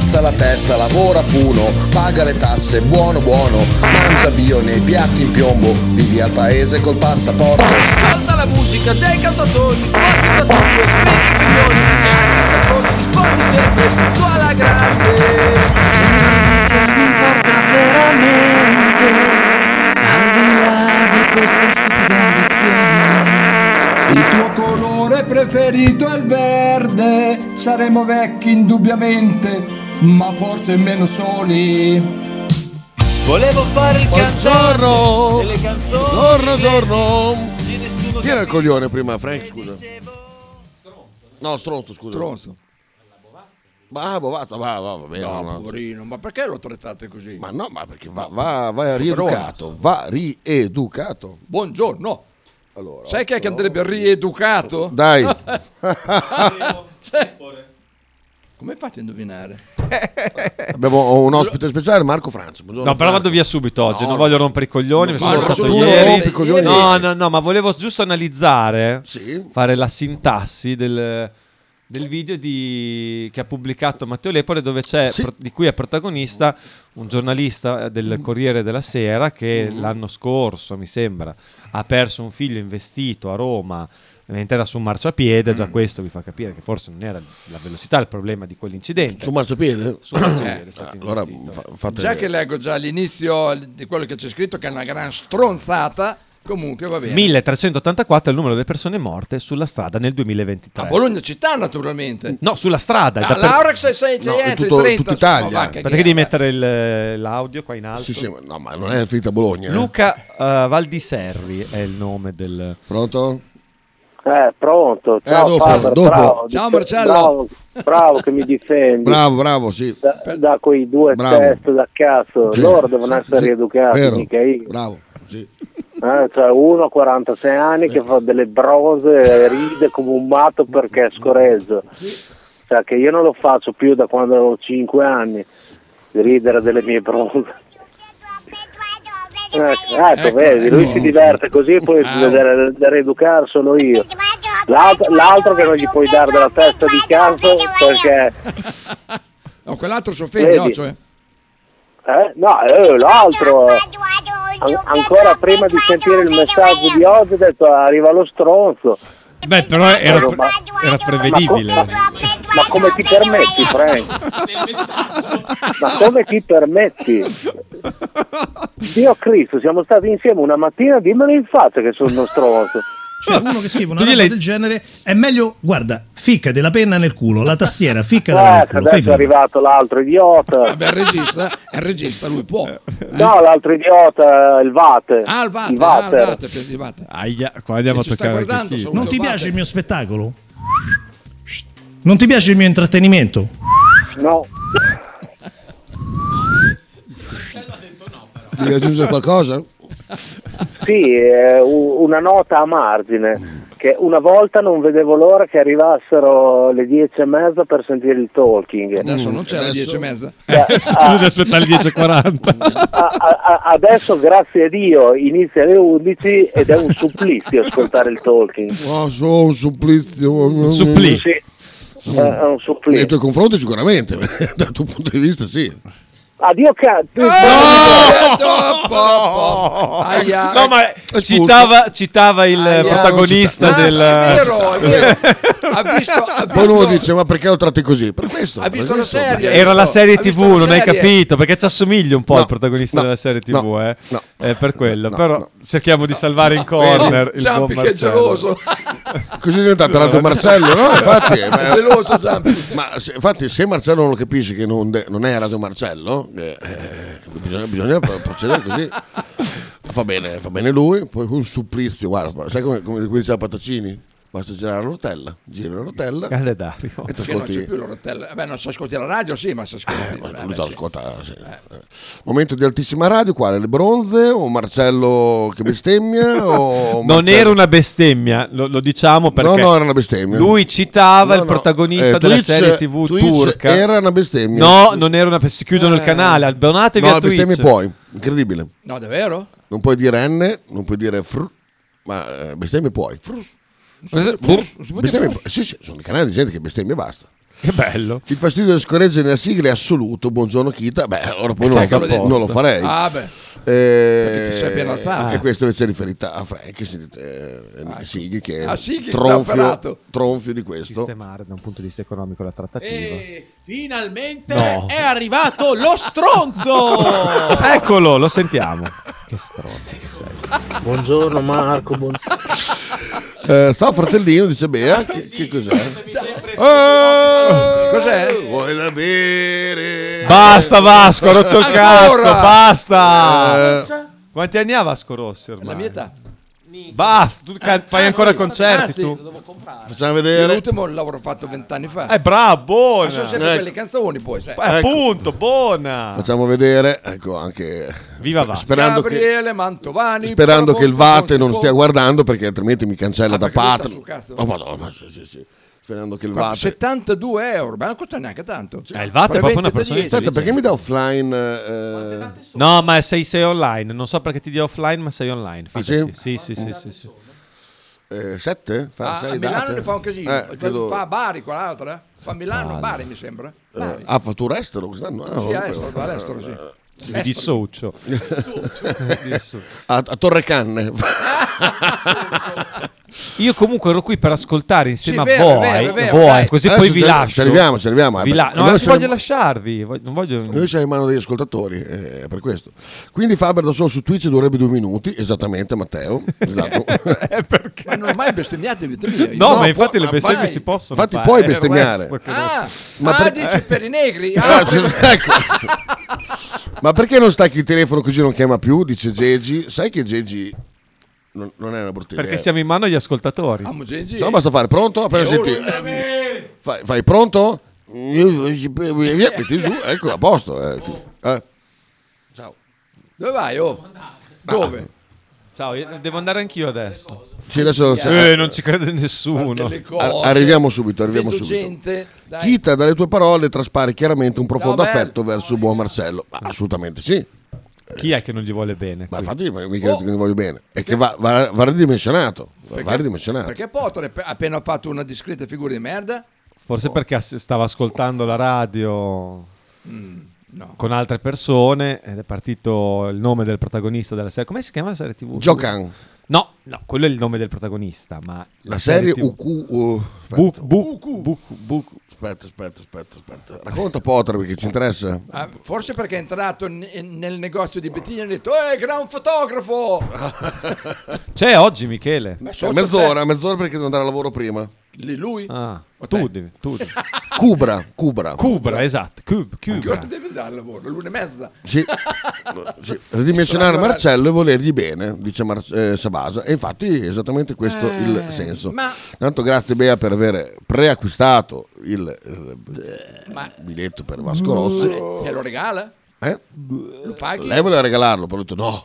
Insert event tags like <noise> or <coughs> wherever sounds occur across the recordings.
abbassa la testa, lavora funo, paga le tasse, buono buono, mangia bio nei piatti in piombo, vivi al paese col passaporto. Ascolta la musica dei cantautori, fatti tatuo, spendi milioni, e anche se fuori rispondi sempre tutto alla grande. Se mi importa veramente, al di là di queste stupide ambizioni. Il tuo colore preferito è il verde, saremo vecchi indubbiamente, ma forse meno soli. Volevo fare il Buongiorno! cantante delle canzoni. Buongiorno, giorno! Sì, nessuno Chi era il coglione prima, Frank? Scusa. No, stronzo, scusa. Stronzo. Ma ah, bovazza, va, va, va bene. No, no, no. poverino, ma perché lo trattate così? Ma no, ma perché va, va, va rieducato, va rieducato. Buongiorno. Allora, Sai chi è che andrebbe rieducato? Dai. <laughs> Sai- <laughs> Come fate a indovinare? <laughs> Abbiamo un ospite speciale, Marco Franz. Buongiorno, No, però Marco. vado via subito oggi, No, non voglio rompere i coglioni, mi sono no, stato ieri. coglioni. No, no, no, ma volevo giusto analizzare, Sì. fare la sintassi del, del video di- che ha pubblicato Matteo Lepore dove c'è, Sì. pro- di cui è protagonista un giornalista del Corriere della Sera che Mm. l'anno scorso, mi sembra, ha perso un figlio investito a Roma mentre era su un marciapiede, Mm. già questo vi fa capire che forse non era la velocità il problema di quell'incidente. Su marciapiede? Su marciapiede è stato Ah, allora fa- fate... Già che leggo già all'inizio di quello che c'è scritto che è una gran stronzata, comunque va bene. 1384 è il numero delle persone morte sulla strada nel 2023. A Bologna città naturalmente. No, sulla strada. Ah, L'Aurex è 6 No, è tutto- tutta Italia. Aspetta che devi mettere il- l'audio qua in alto. Sì, sì, ma- no, ma non è finita Bologna. eh. Luca eh, Valdiserri è il nome del... Pronto? Eh, pronto. Eh, Ciao, dopo, Faber, dopo. bravo. Ciao, Marcello. Bravo, bravo che mi difendi. Bravo, bravo, sì. Da, da quei due Bravo. test da cazzo. Sì, Loro devono essere sì, rieducati, vero. mica io. Bravo, sì. Eh, cioè uno a 46 anni che fa delle brose e ride come un matto perché è scoreggio. Cioè che io non lo faccio più da quando avevo 5 anni, ridere delle mie brose. Ecco, ecco, Ecco, vedi, lui ecco. si diverte così e poi Ah. si deve da rieducare solo io. L'altro, l'altro che non gli puoi dare della testa di cazzo perché... No, quell'altro si offende, no, cioè. Eh? No, eh, l'altro... an- ancora prima di sentire il messaggio di oggi ho detto arriva lo stronzo. Beh, però era, pre- era prevedibile. Ma come ti permetti, Frank? Ma come ti permetti? Dio Cristo, siamo stati insieme una mattina, dimmelo in faccia che sono uno stronzo. Cioè, uno che scrive una roba del genere è meglio, guarda, ficca della penna nel culo, la tastiera, ficca Ecco, culo. Fai adesso è prima. arrivato l'altro idiota. Vabbè, il regista, è il regista, lui può. Eh. No, l'altro idiota, il Vate. Ah, il Vate, Il ah. Vate, per- il Vate. Aia, qua andiamo a toccare Non ti piace il mio spettacolo? Non ti piace il mio intrattenimento? No, Devi aggiungere qualcosa? sì, eh, u- una nota a margine. Che una volta non vedevo l'ora che arrivassero le dieci e mezza per sentire il talking. Adesso non c'è le 10 e mezza. Eh, <laughs> Scusa ah, di aspettare le 10.40. a- a- a- adesso, grazie a Dio, inizia alle 11 ed è un supplizio ascoltare il talking. Oh, so un supplizio. Un supplì. Sì, è è un Nei supplizio. tuoi confronti sicuramente, <laughs> dal tuo punto di vista sì. Addio cazzo. Aia. No, ma citava, citava il Aia. protagonista Ah, del... sì, è vero, è vero. <laughs> Ha visto, ha Poi uno visto- dice ma perché lo tratti così? Per questo. Ha visto per la questo. serie? Era la serie Ha TV, non hai serie? capito? Perché ci assomiglia un po' No, al protagonista no, della serie TV, no, eh? no. È per quello. No, Però no. cerchiamo di salvare in corner il buon Giampi che è geloso. <laughs> Così è diventato l'altro Marcello, no? Infatti, È ma, geloso Giampi. ma se, infatti se Marcello non lo capisce che non, de- non è Radio Marcello, eh, eh, bisogna, bisogna pro- procedere così. <laughs> Fa bene, fa bene lui, poi un supplizio, guarda, sai come come diceva Patacini? Basta girare la rotella, giri la rotella Grande Dario. e ti non c'è ascolti. più la rotella. Vabbè, non si ascolti la radio, sì, ma si ascolti. Eh, vabbè, lui te lo sì. ascolta, sì. Eh. Momento di altissima radio, quale? Le bronze o Marcello che bestemmia? O Non Marcello- era una bestemmia, lo, lo diciamo perché No, no, era una bestemmia. lui citava No, il no. protagonista Eh, della Twitch- serie TV Twitch turca. Era una bestemmia. No, non era una bestemmia. Chiudono il Eh. canale, abbonatevi No, a Twitch. bestemmie puoi, incredibile. No, davvero? Non puoi dire N, non puoi dire fr, ma eh, bestemmie puoi. Fr. Sì, sì, sono i canali di gente che bestemmia e basta. Che bello. Il fastidio delle scoregge nella sigla è assoluto. Buongiorno Kita. Beh, allora poi non, non lo farei. Ah, beh. Eh, Perché ti sei appena alzato. E questo invece è riferita a Frank sentite, eh, Sighi che Ah, Sighi che tronfio, tronfio di questo. Sistemare da un punto di vista economico la trattativa. E finalmente No. è arrivato lo stronzo! <laughs> Eccolo, lo sentiamo. Che stronzo che sei. Buongiorno Marco, buon- Eh, sta fratellino, dice Bea. Che, che cos'è? Cos'è? Vuoi da bere? Basta Vasco, ha rotto il Ancora? cazzo, basta. Eh, Quanti anni ha Vasco Rossi ormai? La mia età. Basta, tu can- fai ancora concerti tu? facciamo vedere. L'ultimo l'avrò fatto vent'anni fa. Eh, bravo, buona. Ma sono sempre Ecco. quelle canzoni poi, sai. Eh, appunto, buona. Facciamo vedere. Ecco, anche Viva Vasco. sperando che, Gabriele Mantovani. sperando che il Vate non stia guardando perché altrimenti mi cancella Ah, da perché lui sta patria. sul cazzo. Oh, madonna, sì, sì, sì. Sperando che il? Vate. 72 euro, ma non costa neanche tanto. Eh, il Vate è proprio una persona 10. Aspetta, perché mi dà offline? eh, No, ma sei, sei online. Non so perché ti dia offline, ma sei online. Ah, Fidati. sì? Sì, sì, sì, sì, sì. eh, sette? Fa Ah, sei a Milano date? ne fa un casino. Eh, credo- Fa a Bari quell'altra. Fa a Milano, Bari mi sembra. eh, Bari. ah, fattura estero quest'anno? Ah, Sì, vabbè. all'estero, sì. Mi dissocio. <laughs> Dissocio. a, a Torre Canne. <laughs> Io comunque ero qui per ascoltare insieme Sì, vero, a voi, vero, vero, voi, così Adesso poi vi ci- lascio. Ci arriviamo, ci arriviamo. eh, Vi la- no, non saremo- voglio lasciarvi. voglio- Non voglio... Noi siamo in mano degli ascoltatori, eh, per questo. Quindi Faber da solo su Twitch durerebbe due minuti, esattamente Matteo. Esatto. <laughs> Eh, perché? Ma non ho mai bestemmiato in vita mia. io. No, No, ma infatti può- le bestemmie si possono Infatti fare, puoi il bestemmiare. Ah, Ma ah, per- dice per i negri. <laughs> Ah, ecco. Ma perché non stacchi il telefono così non chiama più? Dice Gegi. Sai che Gegi non, non è una brutta idea. Perché siamo in mano agli ascoltatori. amo Gengi. Se no basta fare pronto? Appena senti. Fai, fai pronto? Metti giù, ecco, a posto. eh. Eh. Ciao. Dove vai? Oh? Dove? Ciao, devo andare anch'io adesso. Sì, adesso Eh, non ci crede nessuno. Ar- arriviamo subito, arriviamo Vedo subito. gente. Dai. Chita, dalle tue parole traspare chiaramente un profondo Ciao, affetto verso il buon Marcello. Ma assolutamente sì. Chi è che non gli vuole bene? Ma qui? infatti mica Oh. che ne voglio bene. È che va, va, va ridimensionato. Va ridimensionato. Perché Potter ha appena fatto una discreta figura di merda? Forse perché ass- stava ascoltando la radio Mm, no. con altre persone ed è partito il nome del protagonista della serie. Come si chiama la serie TV? Giocan, No, no, quello è il nome del protagonista, ma la serie TV. UQ. uh, Bu- aspetta, bu- bu- bu- aspetta, aspetta, aspetta, aspetta. Racconta Potter perché ci interessa. Ah, forse perché è entrato ne- nel negozio di Bettina e ha detto Eh, gran fotografo! C'è oggi Michele. Ma sotto mezz'ora, mezz'ora perché devo andare al lavoro prima. Lui? Ah, tu devi, tu devi. Cubra, Cubra. Cubra, esatto. Cub, Che Cubra. ora devi andare al lavoro? L'una e mezza? Sì. <laughs> sì. Ridimensionare Marcello e volergli bene, dice Mar- eh, Sabasa. E infatti è esattamente questo il senso. ma- Tanto grazie Bea per aver preacquistato il, eh, Ma biglietto per Vasco Rossi. te lo regala? Eh? Lo paghi? Lei voleva regalarlo, poi ho detto no,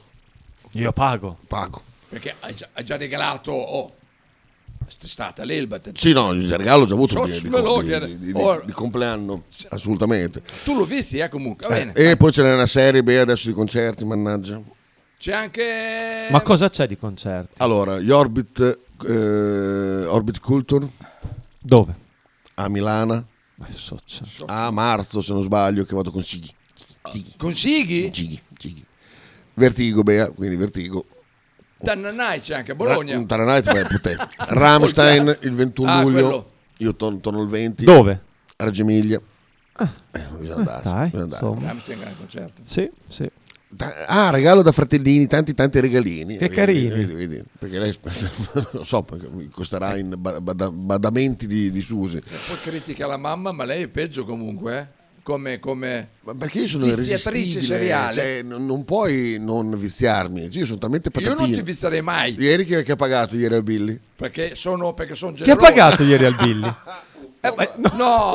Io pago. pago. Perché hai già, hai già regalato oh, stata l'Elba. Sì, no, il regalo l'ho già avuto So, di, di, di- di- di- di compleanno, assolutamente. Tu l'ho visti, eh, comunque. Va Eh, e poi ce n'è una serie Bea adesso di concerti, mannaggia. C'è anche... Ma cosa c'è di concerti? Allora, gli Orbit, eh, Orbit Culture Dove? a Milano. A marzo se non sbaglio che vado con Sighi Con Sighi? Sighi, Sighi. Vertigo Bea quindi Vertigo Dannanai c'è anche a Bologna. Ra- Taranai ti fai a puttana. Rammstein il 21 Ah, luglio quello. io torno, torno il 20 Dove? a Reggio Emilia eh, bisogna andare, Dai, bisogna andare. insomma. Rammstein è un concerto. Sì, sì. Ah regalo da fratellini tanti tanti regalini Che Vedi, carini. vedi, vedi, perché lei <laughs> non so costerà in ba- bada- badamenti di, di Susi Poi critica la mamma, ma lei è peggio comunque, eh. Come, come ma perché io sono viziatrice seriale. cioè, non, puoi non viziarmi Cioè, io sono talmente Io patatino non ti visterei mai, Ieri che, ha pagato ieri al Billy? perché sono, perché sono Chi ha generoso. pagato ieri al Billy? <laughs> Eh, no. No!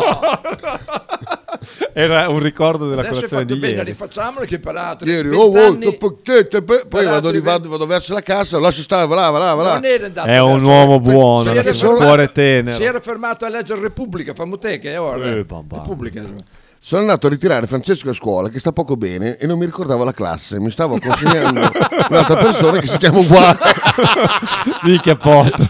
Era un ricordo della Adesso colazione di bene, ieri. rifacciamolo che per altri Ieri, 20 oh, oh, anni che te- poi vado, vado, vado verso la cassa, lo lascio stare, va là, va là, va là. non era andato È un uomo buono, fermato- cuore tenero. Si era fermato a leggere Repubblica, fammo te che è ora. Eh. Repubblica. Sono andato a ritirare Francesco a scuola che sta poco bene e non mi ricordavo la classe. Mi stavo <laughs> consegnando un'altra persona che si chiama uguale. Mica porto.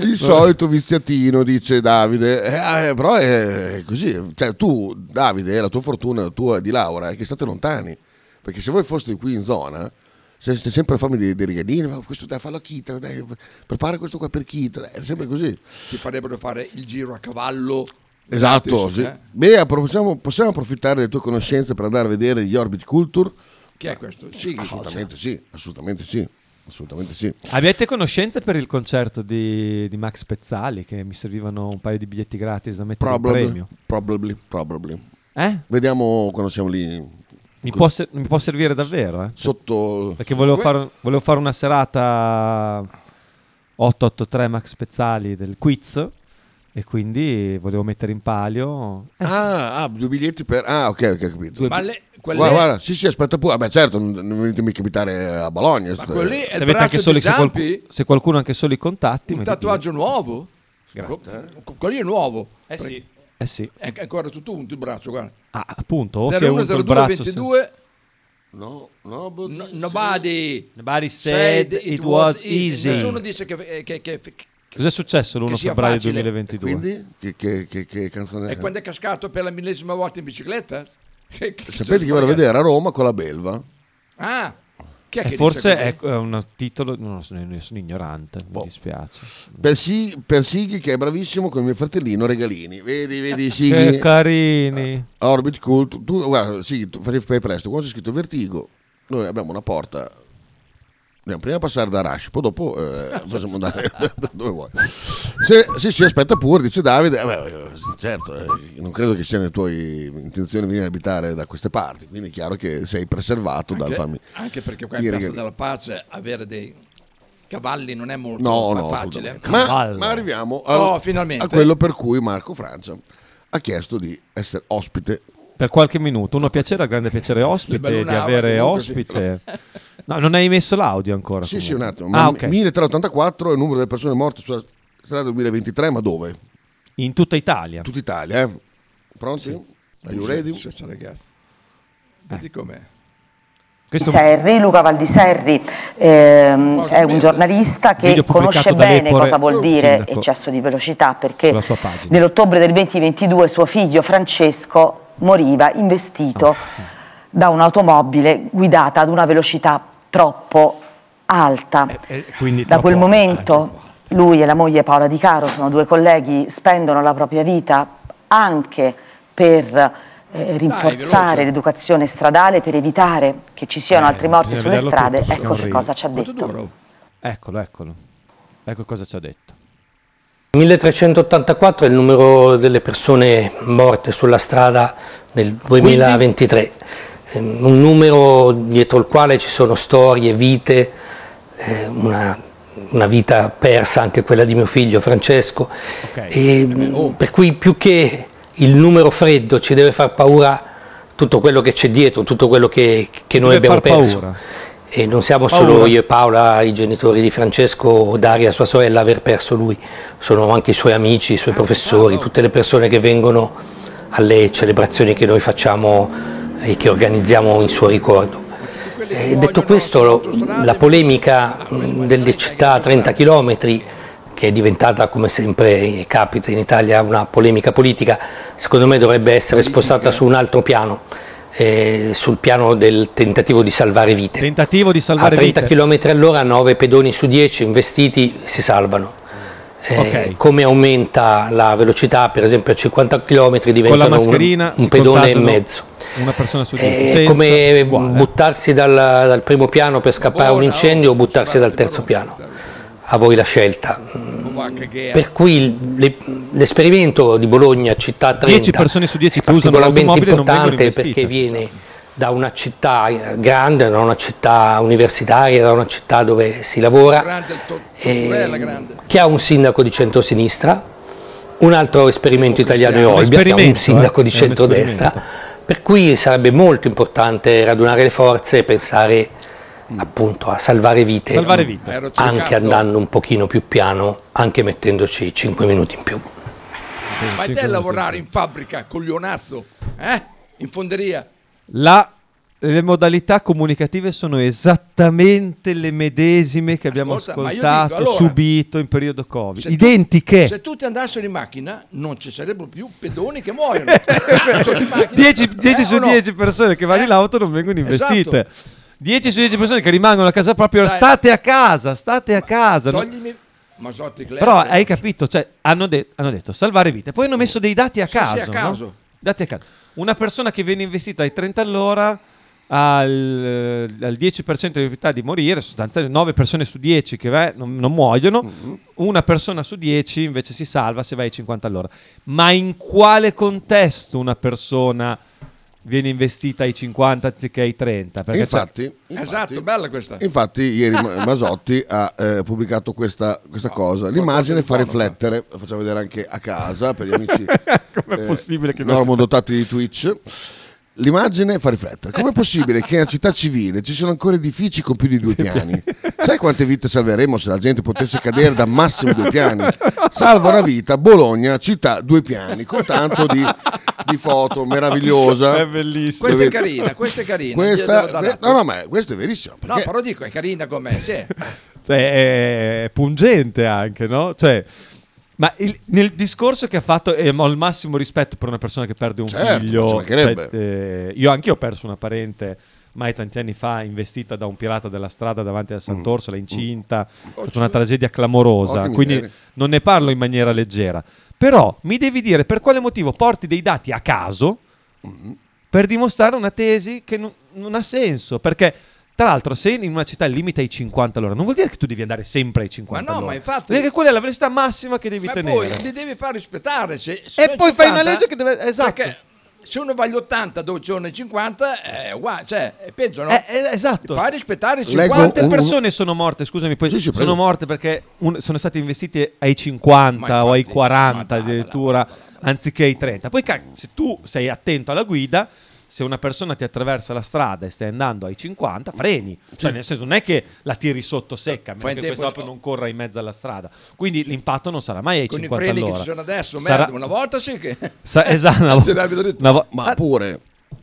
Il solito viziatino, dice Davide. Eh, eh, però è così. Cioè, tu, Davide, la tua fortuna tua di Laura è che state lontani. Perché se voi foste qui in zona, siete sempre a farmi dei, dei regalini, ma questo dai, fallo a Kita, dai, prepara questo qua per Kita, dai, è sempre così. Ti farebbero fare il giro a cavallo. Esatto, sì. eh? Beh, possiamo, possiamo approfittare delle tue conoscenze per andare a vedere gli Orbit Culture? Chi è questo? Sighi, Assolutamente sì, assolutamente sì, assolutamente sì. Avete conoscenze per il concerto di, di Max Pezzali che mi servivano un paio di biglietti gratis da mettere in Probably, premio? probably, probably. Eh? Vediamo quando siamo lì. Mi può, ser- mi può servire davvero, eh? Sotto... Perché volevo fare, volevo fare una serata 883 Max Pezzali del quiz e quindi volevo mettere in palio. Ah, ah, due biglietti per... Ah, ok, ok, ho capito. Ma le- quelle- Guarda, guarda, sì, sì, aspetta pure. Vabbè, certo, non, non venite mica a abitare a Bologna. Ma quello lì è Se, il anche solo, se, qualcu- Zampi? se qualcuno ha anche solo i contatti. Un tatuaggio nuovo? Grazie. Co- Quello lì è nuovo. Eh sì. Eh sì. È ancora tutto unto il braccio, guarda. Ah, appunto, o si è 01 unto il 02 braccio. 22 No, no, but- No- nobody, Nobody said it was easy. Nessuno dice che, che, che, che- Cos'è successo l'1 Che sia febbraio facile. 2022? Quindi, che, che, che, che canzone è? è quando è cascato per la millesima volta in bicicletta? <laughs> Che- che- Sapete che vado a vedere a Roma con la Belva? Ah, chi è E che forse dice è un titolo. Non lo so, io sono ignorante, Boh. mi dispiace. Per, Sig- per Sighi che è bravissimo con mio fratellino Regalini. Vedi, vedi Sighi. Che carini. Orbit Cult. Tu, guarda, Sighi, tu fai presto. Quando c'è scritto Vertigo, noi abbiamo una porta. Andiamo prima a passare da Rush, poi dopo eh, <laughs> possiamo andare <laughs> dove vuoi. Se, se si aspetta pure, dice Davide, eh, beh, certo, eh, non credo che sia nelle tue intenzioni venire a abitare da queste parti, quindi è chiaro che sei preservato dal Anche, farmi. anche perché qua in Piazza della Pace avere dei cavalli non è molto No, fa- no, facile. assolutamente. ma, ma arriviamo al- Oh, a quello per cui Marco Francia ha chiesto di essere ospite. Per qualche minuto, uno piacere, grande piacere ospite, di avere comunque, sì. <laughs> No, non hai messo l'audio ancora. Sì, sì, un attimo. Ah, Ma ok. 1384 è il numero delle persone morte sulla strada 2023, ma dove? In tutta Italia. Tutta Italia, eh? Pronti? Are you ready? Sì, sì, ragazzi. Vedi com'è. Serri, Luca Valdiserri ehm, è un giornalista che conosce bene cosa vuol dire sindaco, eccesso di velocità perché nell'ottobre del 2022 suo figlio Francesco moriva investito da un'automobile guidata ad una velocità troppo alta. Eh, quindi Da quel momento lui e la moglie Paola Di Caro sono due colleghi, spendono la propria vita anche per eh, rinforzare veloce. l'educazione stradale, per evitare che ci siano Eh, altri morti sulle strade. tutto, Ecco che cosa ci ha detto. Eccolo, eccolo. Ecco cosa ci ha detto. 1384 è il numero delle persone morte sulla strada nel 2023, Ehm, un numero dietro il quale ci sono storie, vite, eh, una, una vita persa anche quella di mio figlio Francesco, e, mh, per cui più che il numero freddo ci deve far paura tutto quello che c'è dietro, tutto quello che, che noi abbiamo perso. paura. E non siamo Paura. solo io e Paola, i genitori di Francesco, o Daria, sua sorella, aver perso lui, sono anche i suoi amici, i suoi professori, tutte le persone che vengono alle celebrazioni che noi facciamo e che organizziamo in suo ricordo. E detto questo, la polemica delle città a 30 km, che è diventata come sempre capita in Italia una polemica politica, secondo me dovrebbe essere spostata su un altro piano, eh, sul piano del tentativo di salvare vite. Tentativo di A salvare 30 vite. km all'ora 9 pedoni su 10 investiti si salvano. Eh, Ok. Come aumenta la velocità, per esempio a 50 km diventano un, un pedone e mezzo. Una persona su È dieci. Senza- come uguale. buttarsi dal, dal primo piano per scappare a un incendio o buttarsi dal terzo piano. A voi la scelta. Per cui l'esperimento di Bologna, città 30, 10 persone su 10 è che usano particolarmente l'automobile importante perché viene da una città eh, grande, da una città universitaria, da una città dove si lavora, Grande, il to- eh, che ha un sindaco di centrosinistra, un altro esperimento italiano è Olbia, che ha un esperimento, sindaco eh, di centrodestra, per cui sarebbe molto importante radunare le forze e pensare appunto a salvare vite, Salvare vite. Anche andando un pochino più piano, anche mettendoci 5 minuti in più. Vai te a lavorare in fabbrica, coglionazzo, eh? In fonderia. La- le modalità comunicative sono esattamente le medesime che abbiamo Ascolta, ascoltato, dico, allora, subito in periodo Covid. Se tu- Identiche. se tutti andassero in macchina, non ci sarebbero più pedoni che muoiono. <laughs> Ah, sono in macchina. 10, 10 Eh, su o no? 10 persone che vanno in auto non vengono investite. Esatto. 10 su 10 persone che rimangono a casa proprio. Dai. State a casa, state a casa. no? Toglimi Masotti. Però hai capito, cioè, hanno, de- hanno detto salvare vite, poi hanno messo dei dati a Sì, sì, caso. a no? caso. Dati a caso. Una persona che viene investita ai 30 all'ora ha il, eh, al 10% di probabilità di morire, sostanzialmente 9 persone su 10 che va- non, non muoiono, Mm-hmm. una persona su 10 invece si salva se va ai 50 all'ora. Ma in quale contesto una persona viene investita ai 50 anziché ai 30? Perché infatti, c'è- Esatto, bella questa. Infatti, ieri Ma- Masotti ha eh, pubblicato questa, questa cosa. L'immagine fa riflettere, la facciamo vedere anche a casa per gli <laughs> amici Com'è possibile che non normodotati di Twitch. L'immagine fa riflettere. Com'è <laughs> possibile che in una città civile ci sono ancora edifici con più di due piani? Sai quante vite salveremo se la gente potesse cadere da massimo due piani? Salva una vita, Bologna, città due piani, con tanto di, di foto meravigliosa. È bellissimo. Questa è carina, questa è carina. Questa, no, no, ma questo è verissimo. No, perché- però dico, è carina com'è, sì. Cioè, è pungente anche, no? Cioè, ma il- nel discorso che ha fatto, e ho il massimo rispetto per una persona che perde un Certo, figlio. cioè, eh, io anche ho perso una parente mai tanti anni fa, investita da un pirata della strada davanti Mm. a Sant'Orsola, incinta. È stata una tragedia clamorosa. Oh, quindi miseria. non ne parlo in maniera leggera. Però mi devi dire per quale motivo porti dei dati a caso Mm. per dimostrare una tesi che non, non ha senso. Perché, tra l'altro, se in una città il limite è ai 50 all'ora, non vuol dire che tu devi andare sempre ai 50 Ma no, all'ora. ma infatti- Vuol dire che quella è la velocità massima che devi Ma tenere. poi li devi far rispettare. Se, E poi fai una legge che deve- esatto. Perché se uno va agli 80 dove ci sono i 50 è uguale, cioè è peggio, no? Eh, eh, esatto. Fai rispettare i Leggo 50. Quante un- persone sono morte? Scusami, poi Sì, sì, sono morte perché un- sono stati investiti ai 50 Ma o ai infatti, 40 ma dai, addirittura, anziché ai 30. Poi cag- se tu sei attento alla guida, se una persona ti attraversa la strada e stai andando ai 50, freni. Cioè, nel senso, non è che la tiri sotto secca, a meno che tempo questa di- non corra in mezzo alla strada. Quindi l'impatto non sarà mai ai con i 50 freni all'ora. che ci sono adesso, Sarà- merda, una volta sì che... <laughs> Sa- esatto, una <laughs> vo- una vo- Ma Ah, pure,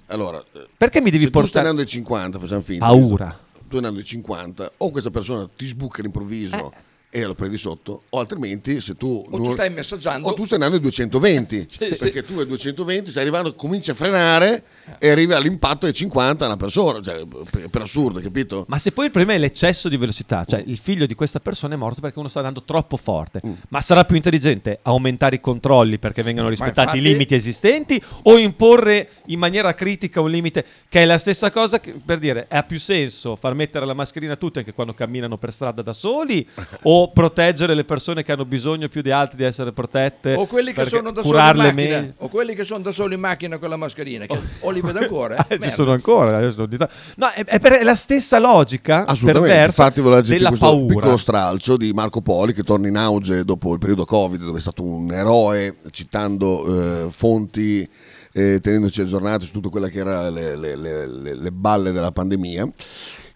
allora, eh, perché mi devi se tu stai portare andando ai 50, facciamo finta. paura? Tu andando ai 50, o questa persona ti sbuca all'improvviso e lo prendi sotto, o altrimenti se tu... O tu stai messaggiando. O tu stai andando ai 220, <laughs> Sì, perché tu ai 220 stai arrivando, cominci a frenare e arrivi all'impatto ai 50 una persona, cioè, per, per assurdo, capito? Ma se poi il problema è l'eccesso di velocità, cioè il figlio di questa persona è morto perché uno sta andando troppo forte, ma sarà più intelligente aumentare i controlli perché vengano rispettati i infatti- limiti esistenti o imporre in maniera critica un limite che è la stessa cosa che, per dire, ha più senso far mettere la mascherina a tutti anche quando camminano per strada da soli <laughs> o proteggere le persone che hanno bisogno più di altri di essere protette O quelli che sono da soli in macchina, meglio. o quelli che sono da soli in macchina con la mascherina, che o li vedo ancora. <laughs> Ah, eh? ci Merda. sono ancora no è, è per- è la stessa logica Assolutamente, perversa infatti volevo leggere della questo paura piccolo stralcio di Marco Poli che torna in auge dopo il periodo Covid dove è stato un eroe citando eh, fonti, eh, tenendoci aggiornati su tutto quelle che erano le, le- le- le- le balle della pandemia.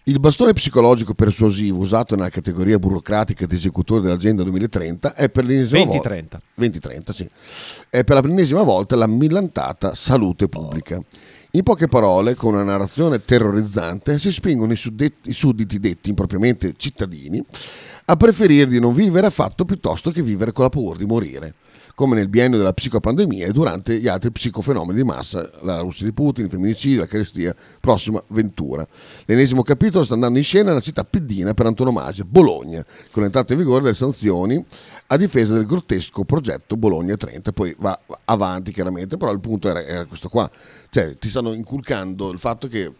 Il bastone psicologico persuasivo usato nella categoria burocratica di esecutore dell'agenda 2030 è per l'ennesima volta 2030. 2030, sì. È per la l'ennesima volta la millantata salute pubblica. In poche parole, con una narrazione terrorizzante, si spingono i, suddetti- i sudditi detti impropriamente cittadini a preferire di non vivere affatto piuttosto che vivere con la paura di morire, come nel biennio della psicopandemia e durante gli altri psicofenomeni di massa, la Russia di Putin, il femminicidio, la carestia, prossima Ventura. L'ennesimo capitolo sta andando in scena nella città piddina per antonomasia, Bologna, con l'entrata in vigore delle sanzioni a difesa del grottesco progetto Bologna 30, poi va avanti chiaramente, però il punto era, era questo qua, cioè ti stanno inculcando il fatto che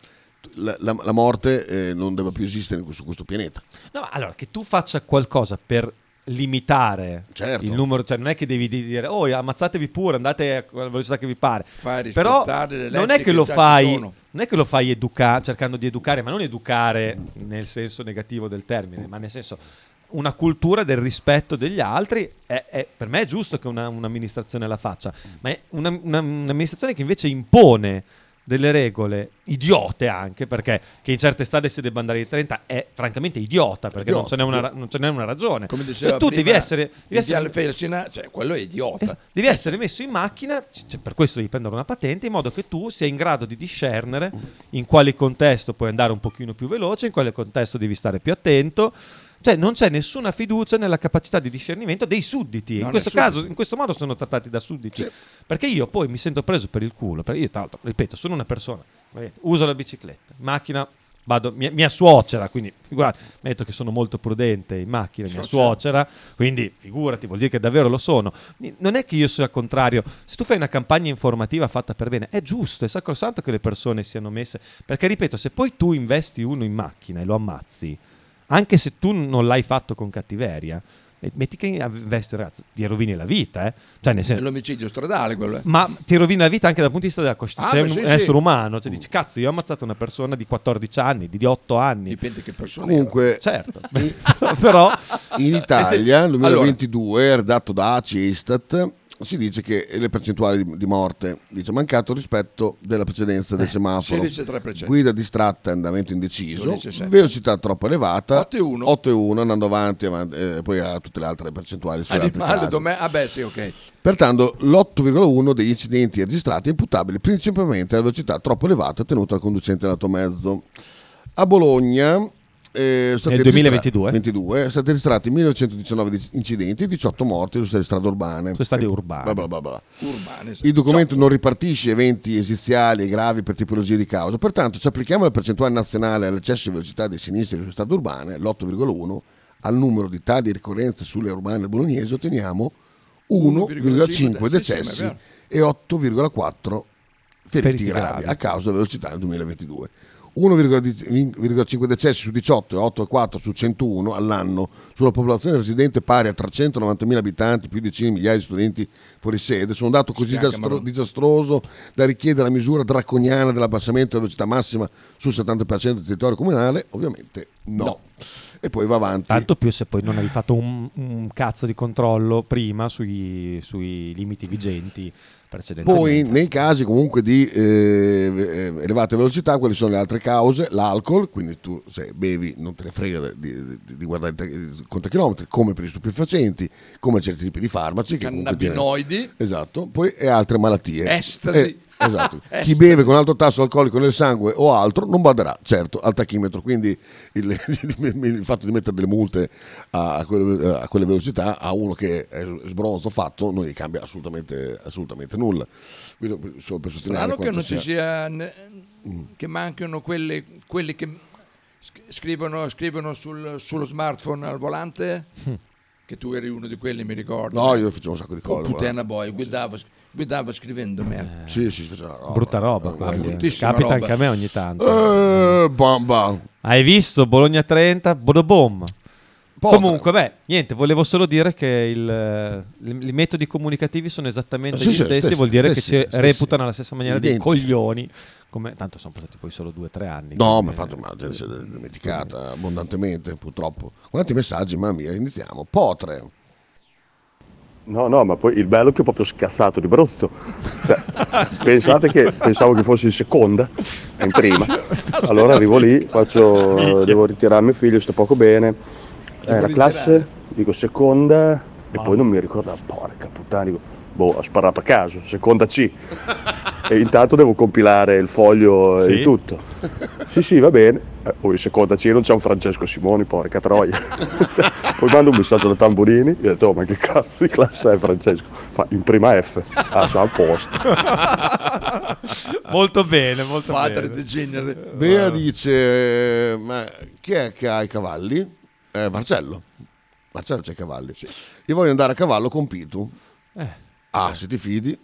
la, la- la morte eh, non deve più esistere su questo pianeta. No, allora che tu faccia qualcosa per limitare Certo. il numero, cioè non è che devi di- dire oh ammazzatevi pure, andate a quella velocità che vi pare. Fai Però non è che lo fai non è che lo fai educa- cercando di educare, ma non educare nel senso negativo del termine, ma nel senso una cultura del rispetto degli altri è, è- per me è giusto che una- un'amministrazione la faccia, ma è una- una- un'amministrazione che invece impone delle regole idiote anche perché che in certe strade si debba andare di 30 è francamente idiota perché non, Idiota, ce n'è una, non ce n'è una ragione Come Cioè, diceva tu prima devi essere, devi essere- Felsina, cioè, quello è idiota. devi essere messo in macchina cioè, per questo devi prendere una patente in modo che tu sia in grado di discernere in quale contesto puoi andare un pochino più veloce in quale contesto devi stare più attento cioè non c'è nessuna fiducia nella capacità di discernimento dei sudditi. No, in questo caso in questo modo sono trattati da sudditi. Perché io poi mi sento preso per il culo perché io tra l'altro ripeto sono una persona uso la bicicletta in macchina vado mia, mia suocera quindi figurati detto che sono molto prudente in macchina mia Suocera. quindi figurati vuol dire che davvero lo sono. Non è che io sia al contrario se tu fai una campagna informativa fatta per bene è giusto è sacrosanto che le persone siano messe perché ripeto se poi tu investi uno in macchina e lo ammazzi anche se tu non l'hai fatto con cattiveria eh, metti che investi un ragazzo ti rovini la vita eh? cioè nel È senso l'omicidio stradale quello è. ma ti rovina la vita anche dal punto di vista della coscienza. Ah, Sei beh, un sì, essere sì. umano, cioè dici cazzo, io ho ammazzato una persona di 14 anni, di 8 anni. Dipende che persona Comunque, certo. <laughs> però in Eh Italia nel Allora. 2022, redatto da ACI e Istat, si dice che le percentuali di, di morte dice mancato rispetto della precedenza del semaforo 16,3%. guida distratta e andamento indeciso 12,7. velocità troppo elevata 8,1. 8,1 andando avanti, avanti eh, poi a tutte le altre percentuali sulle altre Animale, case. dome- ah beh sì, ok. Pertanto l'8,1 degli incidenti registrati è imputabile principalmente alla velocità troppo elevata tenuta dal conducente dell'automezzo. A Bologna eh, Nel registra- 2022? 22, sono stati registrati 1919 di- incidenti, 18 morti sulle strade urbane. Sulle strade E- urbane. bla bla bla bla. Urbane. Il documento non ripartisce eventi esiziali e gravi per tipologie di causa, pertanto se applichiamo la percentuale nazionale all'eccesso di velocità dei sinistri sulle strade urbane, l'8,1, al numero di tali ricorrenze sulle urbane bolognesi otteniamo 1,5 sì, decessi sì, e 8,4 feriti Feriti gravi gravi. a causa della velocità nel 2022. 1,5 decessi su 18 e 8,4 su 101 all'anno sulla popolazione residente pari a 390.000 abitanti, più di 10 migliaia di studenti fuori sede, sono un dato così dastro- disastroso da richiedere la misura draconiana dell'abbassamento della velocità massima sul 70% del territorio comunale? Ovviamente no. E poi va avanti. Tanto più se poi non avevi fatto un, un cazzo di controllo prima sui, sui limiti vigenti precedentemente. Poi nei casi comunque di eh, elevate velocità, quali sono le altre cause? L'alcol, quindi tu se bevi non te ne frega di, di- di guardare il contachilometri, come per gli stupefacenti, come certi tipi di farmaci. Che comunque tiene- Cannabinoidi. Esatto, poi e altre malattie. Estasi. Eh, esatto. <laughs> Chi Estasi. beve con alto tasso alcolico nel sangue o altro non baderà, certo, al tachimetro, quindi il, <laughs> il fatto di mettere delle multe a, quelle, a quelle velocità a uno che è sbronzo fatto non gli cambia assolutamente, assolutamente nulla. Quindi, solo per sostenere che non ci sia- sia ne- che mancano quelle, quelli che sc- scrivono, scrivono sul- sullo smartphone al volante che tu eri uno di quelli mi ricordo No, io facevo un sacco di oh, cose. puttana boy guidavo, guidavo scrivendo merda Sì, sì, faceva roba. Brutta roba, Eh, eh. bruttissima capita roba. anche a me ogni tanto. Eh, bam, bam. Hai visto Bologna 30? Bodobom. Potre. Comunque, beh, niente, volevo solo dire che il, eh, i, metodi comunicativi sono esattamente Sì, gli sì, stessi, stessi, vuol dire stessi, che ci stessi. reputano alla stessa maniera dei Identici. coglioni. Come, tanto sono passati poi solo due o tre anni. No, quindi, ma infatti ma la gente si è dimenticata abbondantemente, purtroppo. Quanti messaggi, mamma mia, iniziamo. Potre. No, no, ma poi il bello è che è proprio scazzato di brutto. Cioè, <laughs> pensate che pensavo che fossi in seconda, in prima. Allora arrivo lì, faccio, devo ritirare mio figlio, sta poco bene. Eh, la classe, dico seconda, e poi non mi ricordo, porca puttana, dico, boh, ho sparato a caso, seconda C. E intanto devo compilare il foglio Sì? e tutto. Sì, sì, va bene. Eh, poi in seconda C non c'è un Francesco Simoni, porca troia. <laughs> Cioè, poi mando un messaggio da Tamburini, gli ho detto, oh, ma che cazzo di classe è Francesco? Fa in prima F. Ah, sono a posto. <laughs> molto bene, molto padre bene. degenere Bea dice, ma chi è che ha i cavalli? Eh, Marcello. Marcello c'ha i cavalli. Io voglio andare a cavallo con Pitu. Eh. Ah, se ti fidi.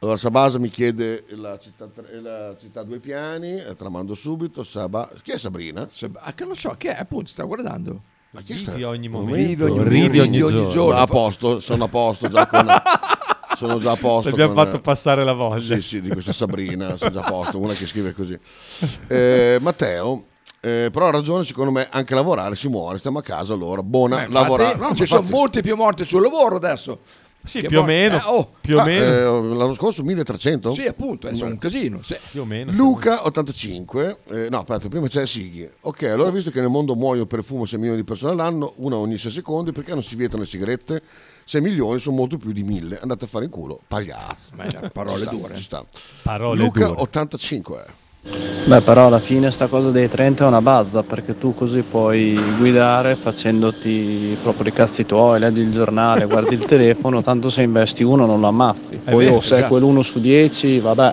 Allora Sabasa mi chiede la città, la città a due piani, eh, tramando subito. Saba- Chi è Sabrina? ah, che non so che è appunto sta guardando Ma chi Vivi sta? ogni momento, Vivi ogni ridi ogni ogni giorno. giorno. A posto, sono a posto già con... <laughs> sono già a posto. Ti abbiamo con- fatto passare la voglia. Sì, sì, di questa Sabrina, sono già a posto, una che scrive così. <laughs> Eh, Matteo, eh, però ha ragione, secondo me anche lavorare si muore, stiamo a casa allora, buona, infatti, lavorare. No, ci ma sono infatti- molti più morti sul lavoro adesso Sì, più o mo- meno. eh, oh, più o Ah, meno. eh, l'anno scorso 1300? Sì, appunto, è un casino. sì. Più o meno. Luca 85, eh, no aspetta, prima c'è Sighi. Ok, allora visto che nel mondo muoiono per fumo 6 milioni di persone all'anno, una ogni 6 secondi, perché non si vietano le sigarette? 6 milioni sono molto più di 1000. Andate a fare in culo, pagliazzi. Ma è parole Ci sta, dure. ci sta. Parole Luca dure. 85. Beh, però alla fine sta cosa dei 30 è una bazza perché tu così puoi guidare facendoti proprio i cazzi tuoi, leggi il giornale, guardi il <laughs> telefono, tanto se investi uno non lo ammazzi. Poi vero, o se è esatto. quell'uno su 10, vabbè,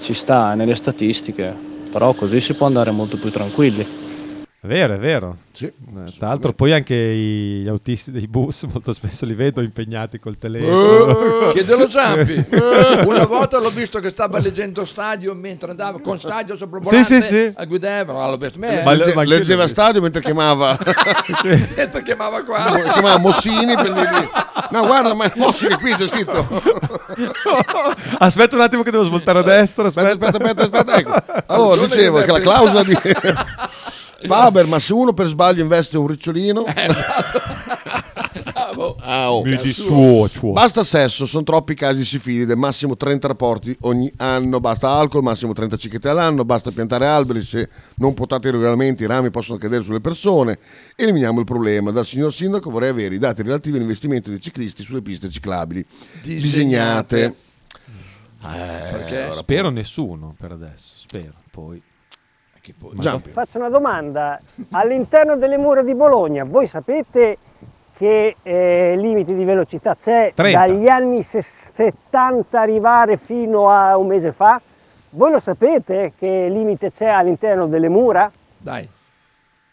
ci sta è nelle statistiche, però così si può andare molto più tranquilli. È vero, è vero. Sì. Eh, Tra l'altro poi anche i- gli autisti dei bus <laughs> molto spesso li vedo impegnati col telefono. Eh, Chiedelo Zampi. Una volta l'ho visto che stava leggendo stadio mentre andava con stadio sopra il Sì, volante sì, sì. a guidavano. Allora, l'ho visto me. Ma- Legge- ma leggeva lui. stadio mentre chiamava, <laughs> Mentre chiamava qua. chiamava Mossini per dirgli no guarda ma Mossini qui c'è scritto <laughs> Aspetta un attimo che devo svoltare a destra. aspetta Aspetta, aspetta aspetta, aspetta ecco allora dicevo che la clausola di Faber ma se uno per sbaglio investe un ricciolino <laughs> Bravo. ah, oh. Mi dissuocio. Basta sesso, sono troppi casi sifilide, massimo 30 rapporti ogni anno, basta alcol, massimo 30 cicchette all'anno, basta piantare alberi, se non potate regolarmente i rami possono cadere sulle persone, eliminiamo il problema. Dal signor Sindaco vorrei avere i dati relativi all'investimento dei ciclisti sulle piste ciclabili disegnate. Eh, Perché? Spero nessuno per adesso. Spero. Poi. Ma Giampi. Faccio una domanda. All'interno delle mura di Bologna, voi sapete che eh, limite di velocità c'è 30. dagli anni se- 70 arrivare fino a un mese fa? Voi lo sapete che limite c'è all'interno delle mura? Dai.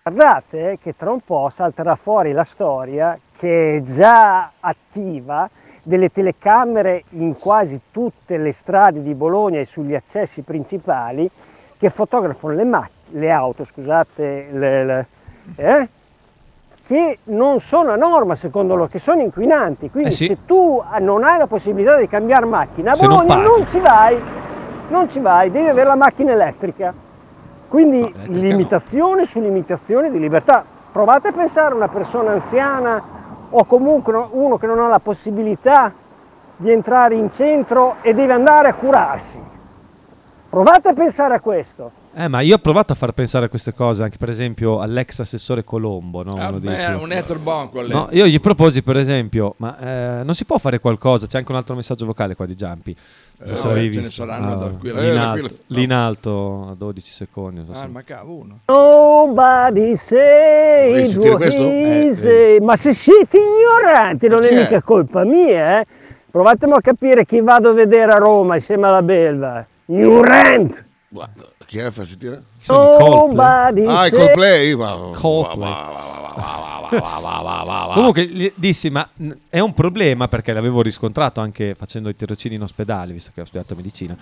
Guardate che tra un po' salterà fuori la storia che è già attiva delle telecamere in quasi tutte le strade di Bologna e sugli accessi principali che fotografano le, mac- le auto, scusate, le- le- eh? che non sono a norma secondo loro, che sono inquinanti. Quindi Eh sì. se tu non hai la possibilità di cambiare macchina a Se non Bologna paghi. non ci vai, non ci vai, devi avere la macchina elettrica. Quindi elettrica no. limitazione su limitazione di libertà. Provate a pensare a una persona anziana o comunque uno che non ha la possibilità di entrare in centro e deve andare a curarsi. Provate a pensare a questo. Eh, ma io ho provato a far pensare a queste cose anche per esempio all'ex assessore Colombo, no? Ah, beh, un etterbon quello. No, io gli proposi per esempio, ma eh, non si può fare qualcosa? C'è anche un altro messaggio vocale qua di Giampi. Non so Eh, se l'avevi ce ne visto. saranno da qui in Eh, da alto, qui- lì in alto a 12 secondi. so Ah, se- ma cavo uno. Nobody say? Eh, easy. Ma se siete ignoranti non è? mica colpa mia, eh? Provatemi a capire chi vado a vedere a Roma insieme alla Belva. Ignorant! Guarda, chi è? Fa sentire? I? Nobody Ah, i say- Coldplay? Ma- Coldplay. Comunque gli dissi, ma mh, è un problema perché l'avevo riscontrato anche facendo i tirocini in ospedale, visto che ho studiato medicina.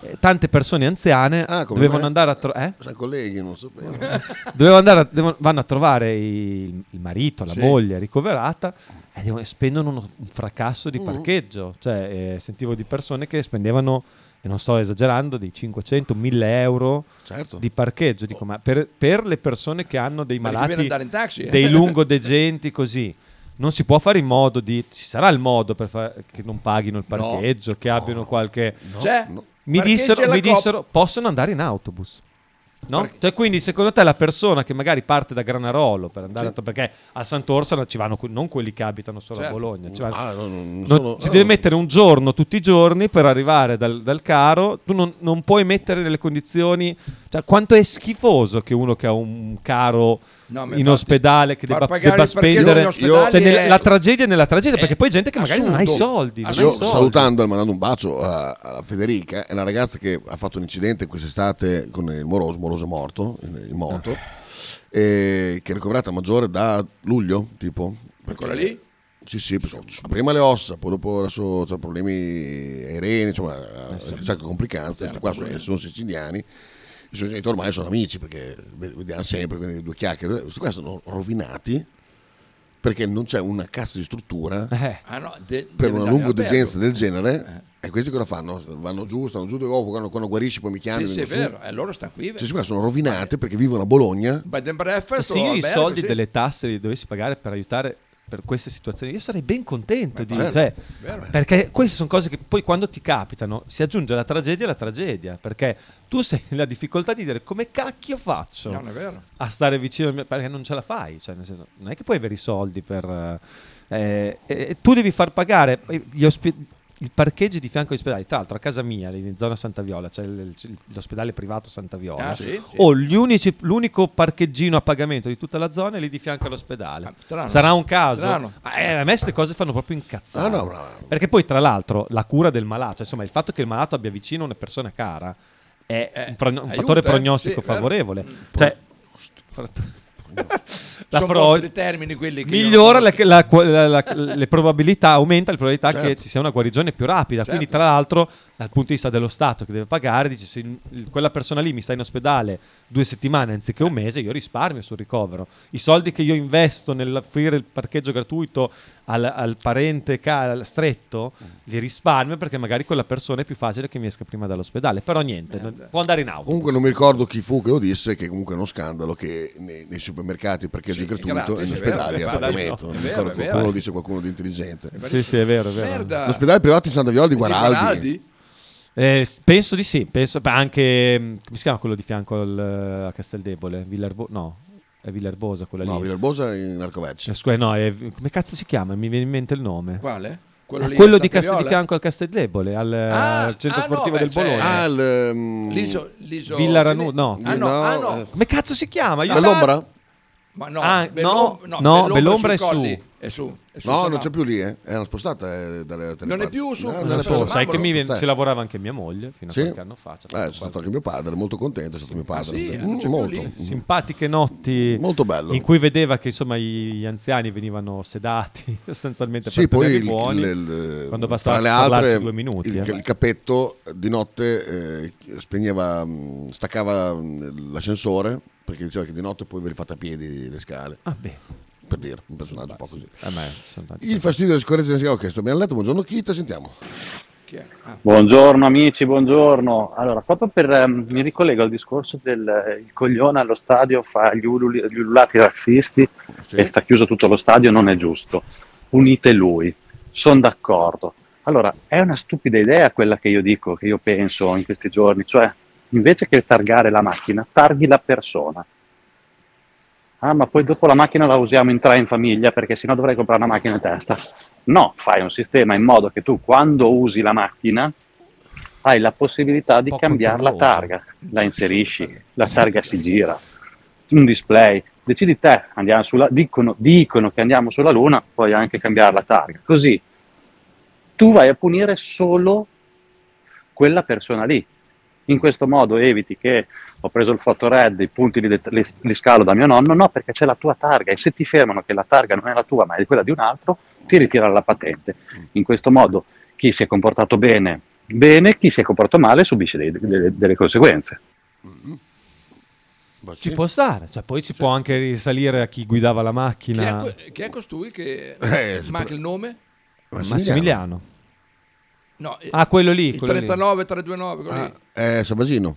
Eh, tante persone anziane Ah, come dovevano me? andare a trovare. Sai, colleghi, non sapevo. Dovevano andare a- devono- vanno a trovare il, il marito, la Sì. moglie ricoverata e devono- spendono uno- un fracasso Mm. di parcheggio. Cioè, eh, sentivo di persone che spendevano, e non sto esagerando, di 500, 1000 euro Certo. di parcheggio. Dico, ma per, per le persone che hanno dei malati, taxi, eh? dei <laughs> lungodegenti così. Non si può fare in modo di. Ci sarà il modo per far- che non paghino il No. parcheggio, che abbiano qualche. C'è? Mi Parcheggi dissero, alla mi dissero, possono andare in autobus. No? Cioè, quindi secondo te la persona che magari parte da Granarolo per andare a- perché a Sant'Orsola ci vanno non quelli che abitano solo Certo. a Bologna, ci vanno- Ah, no, non non- sono- si no. deve mettere un giorno tutti i giorni per arrivare dal, dal caro. Tu non, non puoi mettere nelle condizioni. Cioè, quanto è schifoso che uno che ha un caro No, in infatti, ospedale che debba, pagare debba spendere. ospedali Cioè, è- la tragedia è nella tragedia, è perché poi gente che magari non ha i assurdo. soldi. non ha i Io soldi. salutando e mandando un bacio a- alla Federica, è una ragazza che ha fatto un incidente quest'estate con il Moroso, Moroso è morto in, moto, e che è ricoverata a maggiore da luglio, tipo. Quella lì? Sì, sì, prima le ossa, poi dopo adesso ha problemi ai reni, insomma, ha un sacco di complicanze. Questi qua sono, sono siciliani, i suoi genitori ormai sono amici perché vediamo sempre, quindi due chiacchiere. Questi qua sono rovinati perché non c'è una cassa di struttura Eh. Ah, no, de- per una lungodegenza del genere. E questi cosa fanno? Vanno giù, stanno giù, oh, quando, quando guarisci poi mi chiami. Sì, sì, è vero, e loro stanno qui. Cioè, qua sono rovinate perché vivono a Bologna. Bed and breakfast Se io o i soldi sì. delle tasse li dovessi pagare per aiutare per queste situazioni, io sarei ben contento di... certo. cioè, Vero. perché queste sono cose che poi quando ti capitano si aggiunge la tragedia alla tragedia, perché tu sei nella difficoltà di dire come cacchio faccio vero. a stare vicino, al mio- perché non ce la fai, cioè, nel senso, non è che puoi avere i soldi per... eh, eh, tu devi far pagare gli ospi- il parcheggio di fianco agli ospedali, tra l'altro a casa mia, lì in zona Santa Viola, c'è il- l'ospedale privato Santa Viola, Ah, sì, sì. ho gli unici- l'unico parcheggino a pagamento di tutta la zona è lì di fianco all'ospedale. strano. Sarà un caso? Ma, eh, a me queste cose fanno proprio incazzare. Ah, no, no. Perché poi, tra l'altro, la cura del malato, cioè, insomma, il fatto che il malato abbia vicino una persona cara è un, pro- un aiuta, fattore eh. prognostico Sì, vero. favorevole. Mm, Cioè, <laughs> la pro- termini quelli che io migliora non la- la- le probabilità, aumenta le probabilità che Certo. ci sia una guarigione più rapida. Quindi, Certo. tra l'altro, dal punto di vista dello Stato che deve pagare, dice se quella persona lì mi sta in ospedale due settimane anziché un mese, io risparmio sul ricovero. I soldi che io investo nell'offrire il parcheggio gratuito al, al parente ca- stretto, li risparmio perché magari quella persona è più facile che mi esca prima dall'ospedale. Però niente, non- può andare in auto. Comunque non mi ricordo chi fu che lo disse, che comunque è uno scandalo che nei, nei supermercati il parcheggio Sì, è gratuito e vero, ospedali è a pagamento. è Non mi ricordo qualcuno lo dice qualcuno di intelligente. Sì, sì, è vero, è vero. Merda. L'ospedale privato di Santa Viola di Di Guaraldi. Guaraldi? Eh, penso di sì, penso anche mm, come si chiama quello di fianco al, a Casteldebole? Villarbo- no, è Villarbosa quella No, lì. Villarbosa in Arcovecce. Eh, scusa, no, è- come cazzo si chiama? Mi viene in mente il nome. Quale? Quello, lì quello di, Castel- di fianco al Casteldebole, al, Ah, al centro ah, no, sportivo beh, del c'è- Bologna. Ah, il, ehm, L'iso, l'iso Villa Ranu- no. Ah, no, ah, no. Come cazzo si chiama? Io- Bellombra? Ma no, Ah, Bellom- no, no, Bellombra è sui colli. È su. è su, No, non c'è più lì, eh. È una spostata eh, dalle Non è più su- No, non è più sai che mi viene- ci lavorava anche mia moglie fino a Sì? qualche anno fa. Eh, è stato anche mio padre, molto contento, è stato mio padre. sì? sì. Non Mm, molto. simpatiche notti Molto bello. in cui vedeva che insomma gli anziani venivano sedati <laughs> sostanzialmente Sì, per poi il, buoni il- quando tra bastava le altre due minuti il, eh. il cappetto di notte eh, spegneva, mh, staccava mh, l'ascensore perché diceva che di notte poi ve li fate a piedi le scale. Ah, beh. Per dire, un personaggio un po' così. Sono tanti Il fastidio delle sicurezze del Ok, sto abbiamo letto, buongiorno Kita, sentiamo. Buongiorno amici, buongiorno. Allora, proprio per ehm, mi ricollego al discorso del eh, il coglione allo stadio fa gli, ululi- gli ululati razzisti e sta chiuso tutto lo stadio, non è giusto. Punite lui. Sono d'accordo. Allora, è una stupida idea quella che io dico, che io penso in questi giorni, cioè invece che targare la macchina, targhi la persona. Ah, ma poi dopo la macchina la usiamo in tre in famiglia perché sennò dovrei comprare una macchina in testa. No, fai un sistema in modo che tu quando usi la macchina hai la possibilità di cambiare la targa, la inserisci, la targa si gira, un display, decidi te, andiamo sulla, dicono, dicono che andiamo sulla Luna, puoi anche cambiare la targa. Così tu vai a punire solo quella persona lì. In questo modo eviti che ho preso il fotored, i punti li, li- li scalo da mio nonno, no, perché c'è la tua targa e se ti fermano che la targa non è la tua ma è quella di un altro, ti ritira la patente. In questo modo chi si è comportato bene, bene, chi si è comportato male subisce dei- delle, delle conseguenze. ci può stare cioè, poi si può anche risalire a chi guidava la Chi è, macchina que- chi è costui che Eh, manca il nome? Massimiliano, No, eh, ah quello lì il quello lì. 39 329 quello lì. Eh, Sabasino.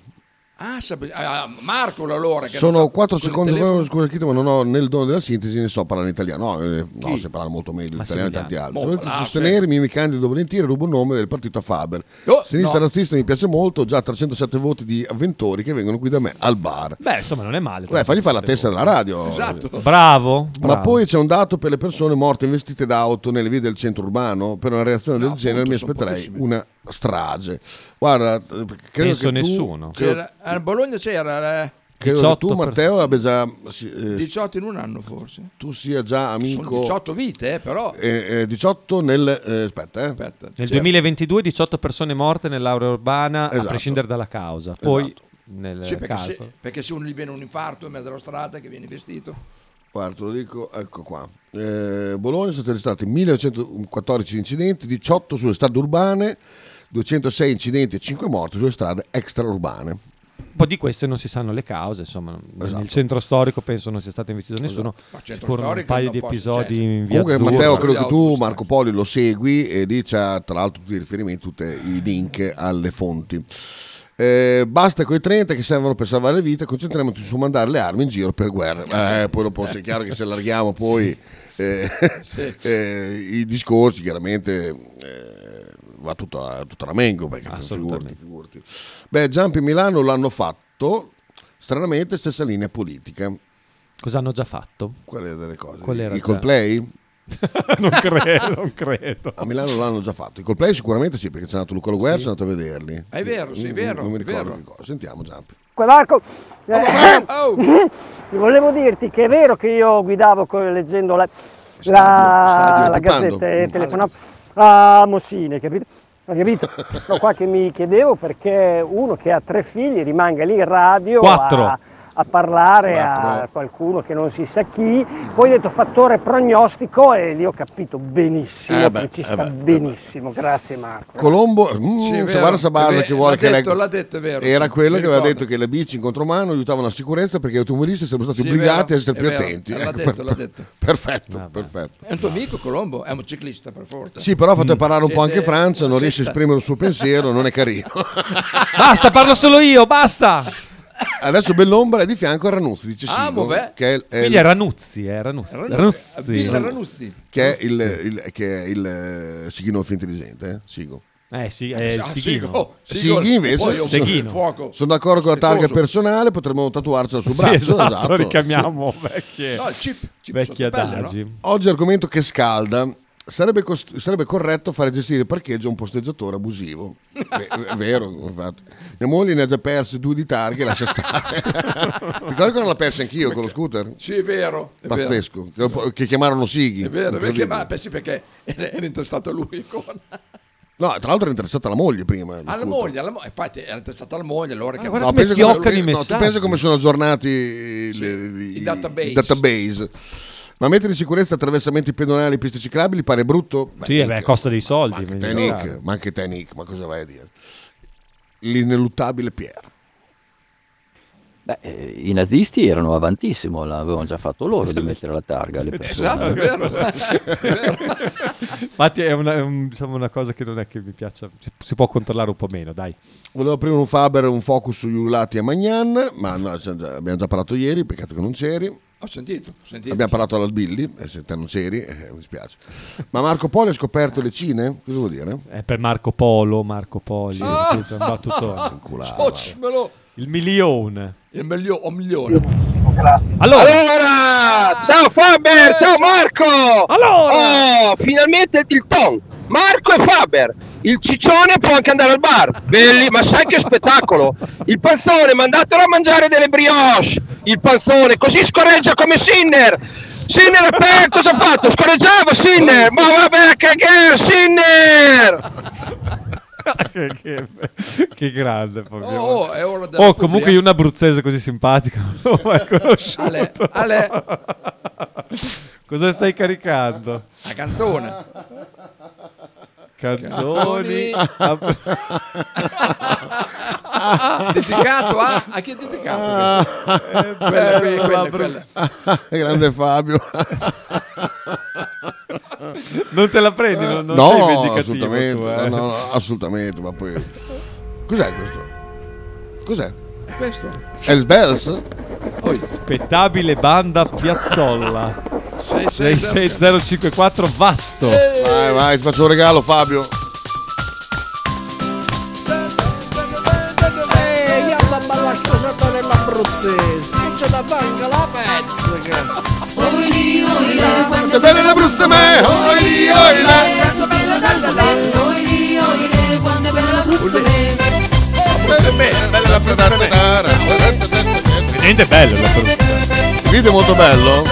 Ah, Sab- ah, Marco allora che Sono era- 4 con il secondi, telefono. scusa ma non ho nel dono della sintesi, ne so parlare in italiano. No, eh, no se parla molto meglio l'italiano di tanti altri. Boh, Dovete là, sostenere, mi candido volentieri, rubo il nome del partito a Faber. Oh, Sinistra no. razzista mi piace molto, già 307 voti di avventori che vengono qui da me al bar. beh insomma non è male Beh, fagli fare la tessera alla radio. Esatto. bravo, Ma bravo. poi c'è un dato per le persone morte investite d'auto nelle vie del centro urbano. Per una reazione del genere mi aspetterei una strage. Guarda, eh, credo Penso che tu, nessuno. Credo, C'era- a Bologna c'era eh, credo che 18 tu, Matteo, abbia già, eh, 18 in un anno forse. tu sia già amico. Sono 18 vite, eh, però. eh, eh, 18 nel. eh, aspetta, eh. Aspetta. Nel Sì. 2022 18 persone morte nell'area urbana a Esatto. prescindere dalla causa. Poi Esatto. nel Sì, perché, se, perché se uno gli viene un infarto in mezzo alla strada che viene vestito. Guarda, te lo dico, ecco qua. Eh, Bologna sono stati registrati 1914 incidenti, 18 sulle strade urbane, 206 incidenti e 5 morti sulle strade extraurbane. Un po' di queste non si sanno le cause, insomma, Esatto. nel centro storico penso non sia stato investito nessuno. Ma Ci furono un paio di episodi certo. in via Comunque Azzurra. Matteo, credo che tu Marco Poli lo segui e lì c'ha tra l'altro tutti i riferimenti, tutti i link alle fonti. Eh, basta con i 30 che servono per salvare le vite, concentriamoci su mandare le armi in giro per guerra. Eh, poi dopo è chiaro che se allarghiamo poi eh, Sì. <laughs> eh, i discorsi chiaramente eh, va tutto a, tutto a ramengo perché Assolutamente. figurati, figurati. Beh, Giampi Milano l'hanno fatto, stranamente stessa linea politica. Cosa hanno già fatto? Quale delle cose? Qual era I già? Coldplay? <laughs> non credo, non credo. A Milano l'hanno già fatto. I Coldplay sicuramente sì, perché c'è andato Luca Loguer, Sì. sono andato a vederli. È vero, sì, Non- vero, Non mi ricordo che cosa. Sentiamo Giampi. Marco, eh, Oh, volevo dirti che è vero che io guidavo leggendo la, stadio la, la pipando. gazzetta e Mm. telefonavo a Mossini, capito? Capito? <laughs> Sono qua che mi chiedevo perché uno che ha tre figli rimanga lì in radio Quattro. a, a parlare a qualcuno che non si sa chi, poi hai detto fattore prognostico e lì ho capito benissimo, Eh beh, ci eh sta beh, eh benissimo, grazie Marco. Colombo, mm, Sì, guarda Sabasa che vuole l'ha che detto, lei- l'ha detto, è vero, era sì, quello che aveva detto che le bici in contromano aiutavano la sicurezza perché gli automobilisti sarebbero stati Sì, obbligati vero, a essere più vero. attenti. L'ha Ecco, detto, per- l'ha detto. Perfetto, perfetto. È un tuo amico Colombo? È un ciclista per forza. Sì, però ha fatto parlare un po' anche Francia, non riesce a esprimere il suo pensiero, non è carino. Basta, parlo solo io, basta. Adesso Bellombra è di fianco a Ranuzzi, dice Ah, Sigo, vabbè. che è, è Quindi è Ranuzzi, è Ranuzzi. Ranuzzi. Ranuzzi. Ranuzzi. che è il, il- che è il eh, Sighinolfi intelligente, eh? Sigo. Eh sì, è il Ah, Sighino. Sigo. Sigo. Sighi invece Seghino. fuoco. sono d'accordo con la targa personale, potremmo tatuarcela sul Sì, braccio. esatto, esatto. richiamiamo vecchie, No, chip. chip vecchi sottopelle, no? adagi. Oggi argomento che scalda. Sarebbe, cost- sarebbe corretto fare gestire il parcheggio a un posteggiatore abusivo. Beh, è vero, infatti. Mia moglie ne ha già perse due di targhe, lascia stare. <laughs> Ricordo che non l'ha persa anch'io con lo scooter? Sì, è vero. È vero. Pazzesco. Che, che chiamarono Sighi. È vero, perché, beh, sì, perché era, interessato a lui ancora. No, tra l'altro era interessata la moglie prima. Alla moglie, alla mo- infatti era interessato alla moglie, allora che guarda No, come pensa fioccano i no, tu pensa come sono aggiornati i, i- i database. i database. Ma mettere in sicurezza attraversamenti pedonali e piste ciclabili pare brutto? Beh, Sì, eh beh, costa dei soldi. Ma anche te. Nick, ma anche te, Nick, ma cosa vai a dire? L'ineluttabile Pier. Beh, eh, I nazisti erano avantissimo, l'avevano già fatto loro di mettere la targa alle persone. Esatto, è vero. È vero. Infatti è una, è un- diciamo, una cosa che non è che mi piaccia. Si, può controllare un po' meno, dai. Volevo aprire un Faber, un focus sugli ululati a Magnan, ma no, abbiamo già parlato ieri, peccato che non c'eri. Ho sentito, ho sentito. Abbiamo parlato alla Billy, e se te non c'eri, eh, mi spiace. Ma Marco Polo ha scoperto le Cine? Cosa vuol dire? È per Marco Polo, Marco Poli. Ah! capito? un battutone. <laughs> Il milione. Il milio- un milione. Allora, Allora, ciao Faber, ciao Marco! Allora! Oh, finalmente il ton! Marco e Faber! Il ciccione può anche andare al bar! Belli, ma sai che spettacolo! Il panzone, mandatelo a mangiare delle brioche! Il panzone, così scorreggia come Sinner! Sinner per cosa ha fatto? Scorreggiava Sinner! Ma vabbè a cagare Sinner! che, che- che grande. Fabio. Oh, è Oh, comunque io un abruzzese così simpatico <laughs> non l'ho mai conosciuto. Ale, Ale. Cosa stai caricando? La canzone. Canzoni. <laughs> Dedicato a, a chi è dedicato? Eh, quella, quella, bella, quella, quella. <laughs> Grande Fabio. Non te la prendi? Non, non sei no, vendicativo assolutamente, tu, eh. no, no, no, assolutamente, ma poi... Cos'è questo? Cos'è? È questo? Els Bells? Spettabile banda Piazzolla 66054 Vasto Vai, vai, ti faccio un regalo Fabio. Ehi, alla balla sposata dell'abruzzese Che c'è da anche la pezzica Oili, oile, Quanto è bella l'Abruzzo me, oili, oile. Quanto bella da Oili, oile, quanto è bella l'Abruzzo me Niente bello la Il video è molto bello.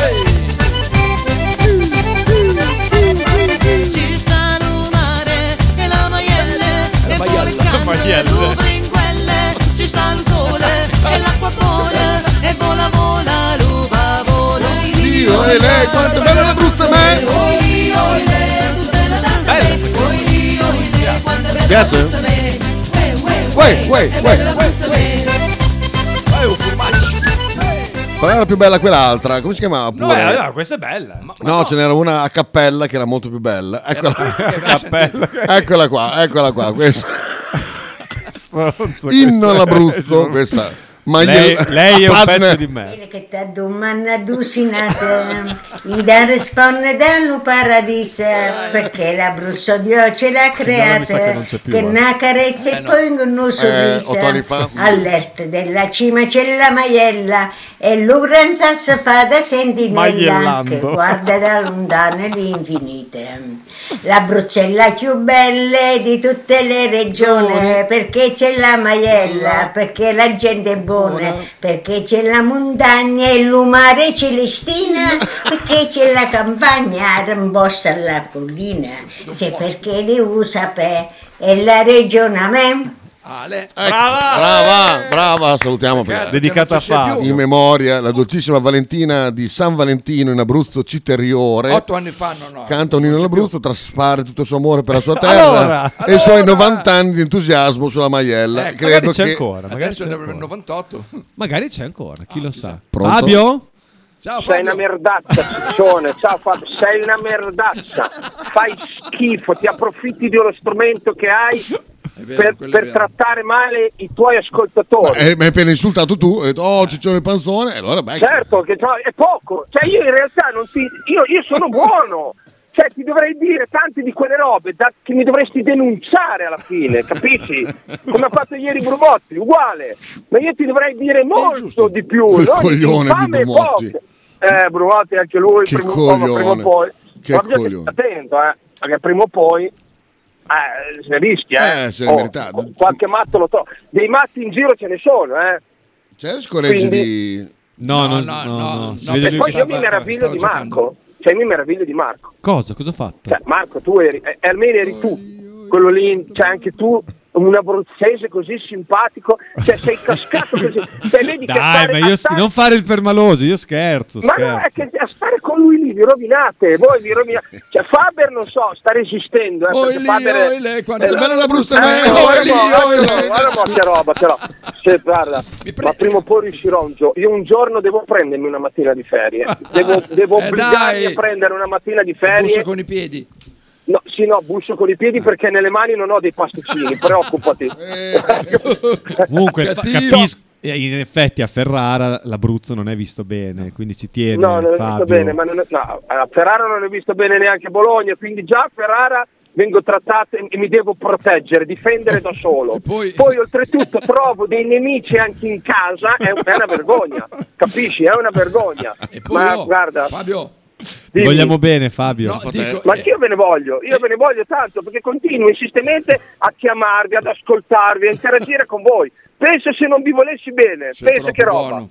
Ci stanno mare e la maielle E poi maielle. brinquelle Ci sta il sole e l'acqua vola E vola vola l'uva vola Io e lei, quanto è bella l'Abruzzo me. Oili, oile, tutte le danze Oili, oile, quanto è bella Piace? l'Abruzzo me Uè, uè, È uè. Qual era più bella quell'altra? Come si chiamava No, pure? allora, questa è bella No, ce n'era una a cappella che era molto più bella. Eccola, cappella <laughs> eccola qua, eccola qua. Questa. <laughs> Stronzo, Inno all'Abruzzo, questa Ma lei, gliel- lei è un pezzo di me. Che ti domanda dusinata, i da risponde dallo paradiso, perché l'Abruzzo Dio ce l'ha che creata, più, che eh. una carezza e poi un sorriso. fa. All'erte della cima c'è la maiella e l'ugranza si fa da sentinella che guarda da lontano l'infinite. La brucella più bella di tutte le regioni, perché c'è la maiella, perché la gente è buona, perché c'è la montagna e l'umare celestina, <laughs> perché c'è la campagna, rimbossa la collina, se perché le usa per e la regione a me. Ale. Brava! Brava, brava, salutiamo per Dedicata a Fabio. in memoria la dolcissima Valentina di San Valentino in Abruzzo Citeriore. Otto anni fa, no, no. Canta un inno all'Abruzzo, traspare tutto il suo amore per la sua terra Allora, e i suoi 90 anni di entusiasmo sulla maiella. Ecco, Credo magari c'è che ancora, magari Adesso c'è ancora. avremo 98. Magari c'è ancora, chi lo sa. Pronto? Fabio? Ciao Sei una merdazza, ciccione. Ciao Fabio, sei una merdazza. Fai schifo, ti approfitti di uno strumento che hai vero, per, per trattare male i tuoi ascoltatori. Eh, mi hai appena insultato tu, hai detto oh ciccione panzone, e allora beh. Certo, che cioè, è poco. Cioè, io in realtà non ti. Io, io sono <laughs> buono. Cioè, ti dovrei dire tante di quelle robe da- che mi dovresti denunciare alla fine, capisci? Come ha fatto ieri Brumotti, uguale. Ma io ti dovrei dire molto di più. Quel coglione di e Brumotti. Eh, Brumotti anche lui, Che prima, o poi, prima o coglione. poi. Che Ma coglione. attento, eh, perché prima o poi eh, se rischia. Eh, Eh, se Oh, meritato. qualche matto lo trova. Dei matti in giro ce ne sono, eh. C'è le scoregge Quindi- di... No, no, no, no, no, no, no, E poi io mi meraviglio di giocando. Marco. Cioè, mi meraviglio di Marco. Cosa? Cosa ho fatto? Cioè, Marco, tu eri, eh, almeno eri tu, quello lì, cioè anche tu, un abruzzese così simpatico, cioè sei cascato così. <laughs> Cioè, vedi che Dai, stare- ma io stare- non fare il permaloso, io scherzo, Ma no, è scherzo. che a stare con lui lì vi rovinate, voi vi rovinate. Cioè Faber non so, sta resistendo, eh, Oi perché lì, Faber è- oi lì, quando- eh, Bella la brusta, eh, eh, guarda oi lì, mo, guarda mo, che roba, che roba. Sì, guarda, ma prima o poi riuscirò un giorno. Io un giorno devo prendermi una mattina di ferie. Devo, <laughs> devo Eh, obbligarmi dai. a prendere una mattina di Bussa ferie. con i piedi. No, sì, no, busso con i piedi perché nelle mani non ho dei pasticcini, <laughs> preoccupati. Comunque fa- Cattivo. capisco, eh, in effetti a Ferrara l'Abruzzo non è visto bene, quindi ci tiene No, non Fabio. visto bene, ma non è- no, a Ferrara non ho visto bene neanche Bologna, quindi già a Ferrara vengo trattato e mi devo proteggere, difendere da solo. <laughs> poi- oltretutto trovo dei nemici anche in casa, è, è una vergogna, capisci? È una vergogna. E poi, Ma oh, guarda, Fabio, dimmi. vogliamo bene Fabio. no, dico, ma eh, io ve ne voglio, io ve ne voglio tanto perché continuo insistentemente a chiamarvi, ad ascoltarvi, a interagire con voi. Penso se non vi volessi bene, sei penso che roba. buono.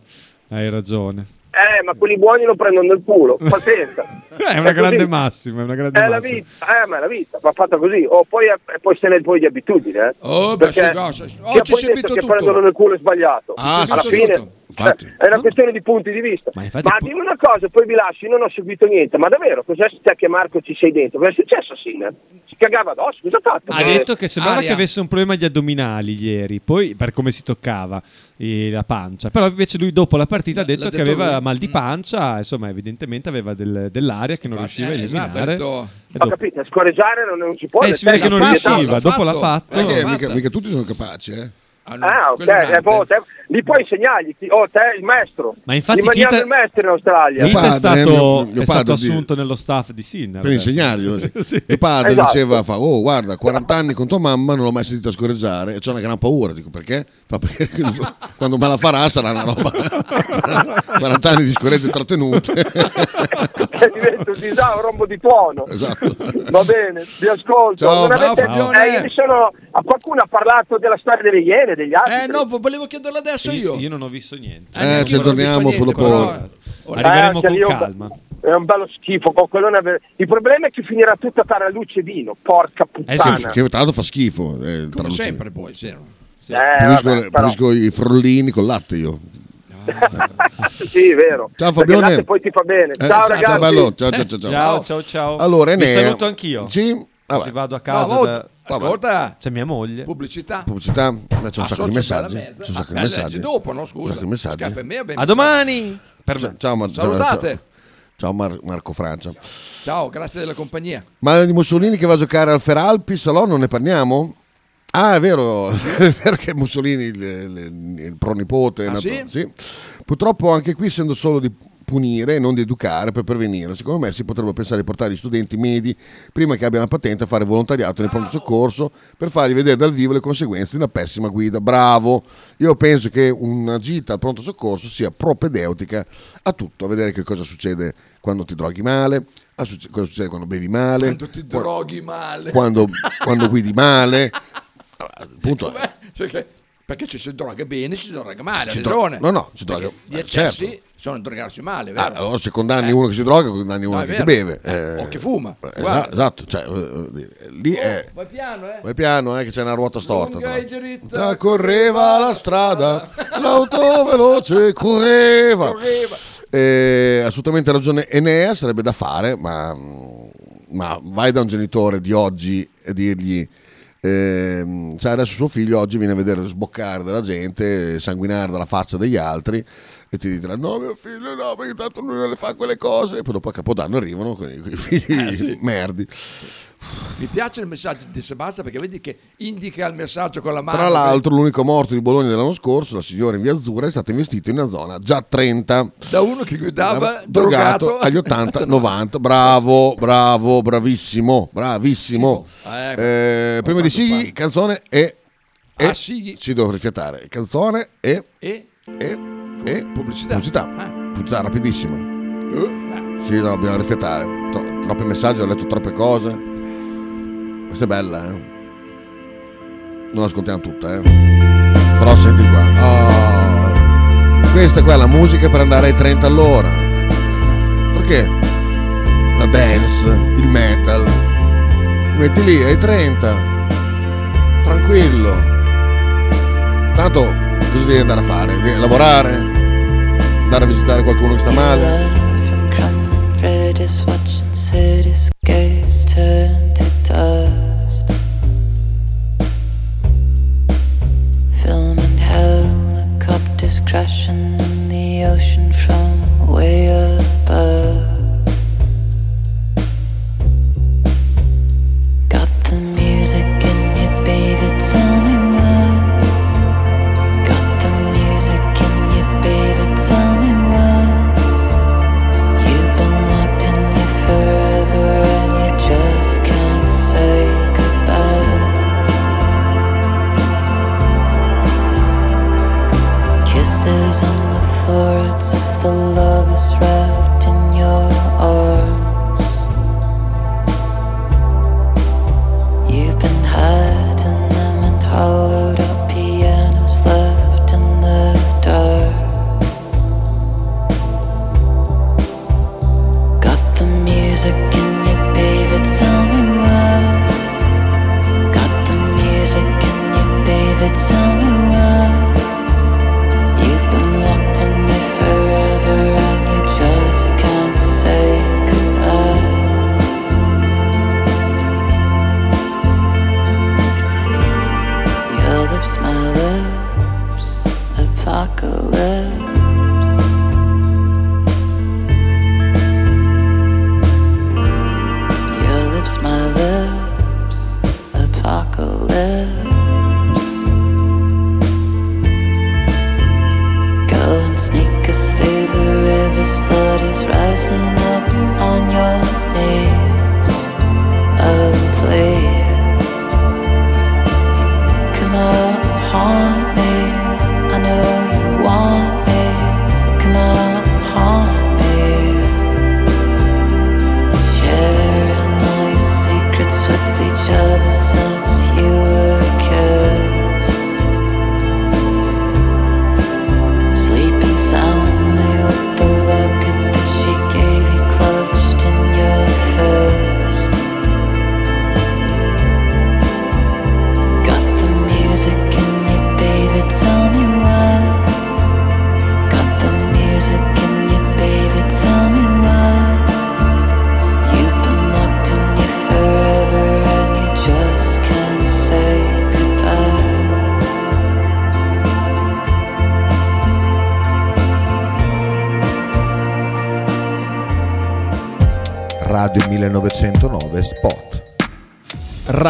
Hai ragione. Eh, ma quelli buoni lo prendono nel culo, <laughs> pazienza. È una È grande così. massima, è una grande È la massima. vita, eh, ma è la vita, va fatta così. O poi, è- poi se ne poi di abitudine, eh. Oh, beh, Perché sì, no, se- chi oggi ha poi si è detto vinto che tutto. prendono nel culo è sbagliato. Ah, Alla fine tutto. Infatti. è una questione di punti di vista. Ma Ma, infatti dimmi una cosa, poi vi lascio, io non ho seguito niente, ma davvero, cos'è te che Marco ci sei dentro? Cosa è successo a Sinner? Si cagava addosso, cosa ha fatto? Ha detto che sembrava aria. che avesse un problema agli addominali ieri, poi per come si toccava eh, la pancia. Però invece lui dopo la partita ha L'ha detto che detto aveva lui. mal di Mm. pancia, insomma evidentemente aveva del- dell'aria che non riusciva a Eh, esatto, ha eliminare. detto- E Ho dopo- capito, scorreggiare non, non si può. Eh, si vede che non fatto, riusciva, dopo l'ha fatto. Perché mica, mica tutti sono capaci, eh. Ah, no, Ah, ok, eh, boh, te- lì puoi insegnargli, ti- oh, te il maestro. Ma infatti mandiamo Kita- il maestro in Australia. Mio Keith è padre, stato, mio- mio è stato padre di- assunto nello staff di Sinner. Per adesso. insegnarglielo. sì. <laughs> Sì. Mio padre Esatto. diceva, fa, oh guarda, 40 anni con tua mamma non l'ho mai sentito scorreggiare e c'ho una gran paura. Dico, perché? Fa, perché <laughs> quando me la farà sarà una roba. <laughs> 40 anni di scorregge trattenute. Che diventa un disastro, un rombo di tuono. esatto. Va bene, vi ascolto. Ciao, Non ciao, avete- Fabione. eh, io mi sono, a qualcuno ha parlato della storia delle iene, degli altri. Eh no, vo- volevo chiederlo adesso io. Io non ho visto niente. Eh, neanche ci io visto niente, però- Eh, Arriveremo anche con un- calma. È un bello schifo. con quello ne ave- Il problema è che finirà tutto a taraluce e vino. Porca puttana. Sì, che tra l'altro fa schifo. eh, Come sempre poi, sì. Sì. Eh, vabbè, però- i frollini con latte io. Sì, vero. Ciao, Perché Fabione. latte poi ti fa bene. Eh, ciao sì, ragazzi. ciao, bello. Ciao, ciao, ciao, ciao. Ciao, ciao, ciao. Allora, Enea- saluto anch'io. Sì, vabbè. Così vado a No, casa. oh, da- ascolta, C'è mia moglie. pubblicità. Pubblicità, ma c'è un Ah, sacco di messaggi. C'è un sacco di Ah, messaggi. dopo, no, scusa. Un sacco di messaggi. Scappa a me, vabbè, A domani. Per Ciao, me. ciao, Mar- ciao, Salutate. ciao. Ciao, Mar- Marco Francia. Ciao, grazie della compagnia. Ma di Mussolini che va a giocare al Feralpi, Salò, non ne parliamo? Ah, è vero, <laughs> perché Mussolini, il, il- il pronipote, Ah, nato- sì? Purtroppo anche qui, essendo solo di punire e non di educare per prevenire, secondo me si potrebbe pensare di portare gli studenti medi, prima che abbiano la patente, a fare volontariato nel pronto soccorso per fargli vedere dal vivo le conseguenze di una pessima guida. Bravo! Io penso che una gita al pronto soccorso sia propedeutica a tutto, a vedere che cosa succede quando ti droghi male, cosa succede quando bevi male, Quando ti droghi male. quando, quando guidi male. <laughs> Appunto, Com'è? Cioè che- perché ci si droga bene, ci si droga male, Si dro- no, no, si Perché droga- Gli eh, eccessi certo. sono drogarsi male, Ah, vero? allora se condanni uno che si droga, condanni uno No, che, beve. Eh, o che fuma, eh, esatto, cioè, eh, eh, lì è... Vai piano, eh. Vai piano, eh, che c'è una ruota storta. Diritta. Ah, correva la strada, <laughs> l'auto veloce correva. Correva. Eh, assolutamente ragione Enea, sarebbe da fare, ma, ma vai da un genitore di oggi e dirgli... ehm, cioè adesso suo figlio oggi viene a vedere sboccare della gente, sanguinare dalla faccia degli altri e ti dirà no mio figlio no perché tanto lui non le fa quelle cose e poi dopo a Capodanno arrivano con i, con i figli Eh, sì. merdi Mi piace il messaggio di Sebastian perché vedi che indica il messaggio con la mano. Tra l'altro, l'unico morto di Bologna dell'anno scorso, la signora in via Azzurra, è stato investito in una zona già 30. Da uno che guidava drogato drogato agli 80-90. <laughs> Bravo, bravo, bravissimo, bravissimo. Eh, Eh, prima di Sigli, canzone e. e Ah, Sigli. Ci devo rifiatare. Canzone e. E? E. e pubblicità. Pubblicità. Ah. Pubblicità rapidissima. Eh, Sì, no, bisogna rifiatare. Tro- troppi messaggi, ho letto troppe cose. Questa è bella, eh. Non ascoltiamo tutta, eh. Però senti qua. Oh. Questa qua è la musica per andare ai 30 all'ora. Perché? La dance, il metal. Ti metti lì ai 30. Tranquillo. Tanto cosa devi andare a fare? Devi lavorare? Andare a visitare qualcuno che sta male?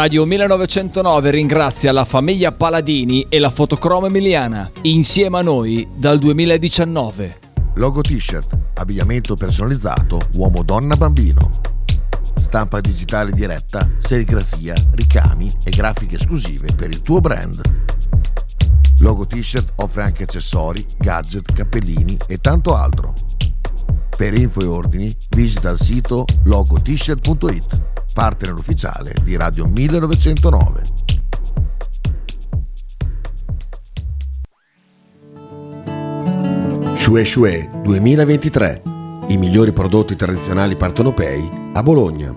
Radio 1909 Spot. Radio 1909 ringrazia la famiglia Paladini e la fotocromo emiliana, insieme a noi dal 2019. Logo t-shirt, abbigliamento personalizzato, uomo, donna, bambino. Stampa digitale diretta, serigrafia, ricami e grafiche esclusive per il tuo brand. Logo t-shirt offre anche accessori, gadget, cappellini e tanto altro. Per info e ordini visita il sito logotshirt.it, partner ufficiale di Radio 1909. Shue Shue 2023. I migliori prodotti tradizionali partenopei a Bologna.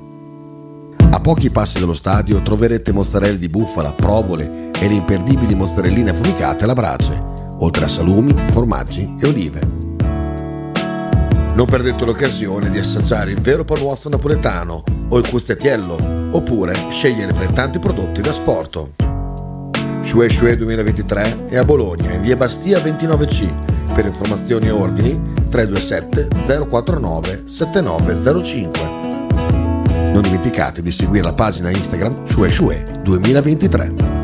A pochi passi dallo stadio troverete mozzarella di bufala, provole e le imperdibili mozzarelline affumicate alla brace, oltre a salumi, formaggi e olive. Non perdete l'occasione di assaggiare il vero panuozzo napoletano o il custettiello, oppure scegliere fra i tanti prodotti da sporto. Shue Shue 2023 è a Bologna, in via Bastia 29C. Per informazioni e ordini 327 049 7905. Non dimenticate di seguire la pagina Instagram Shue Shue 2023.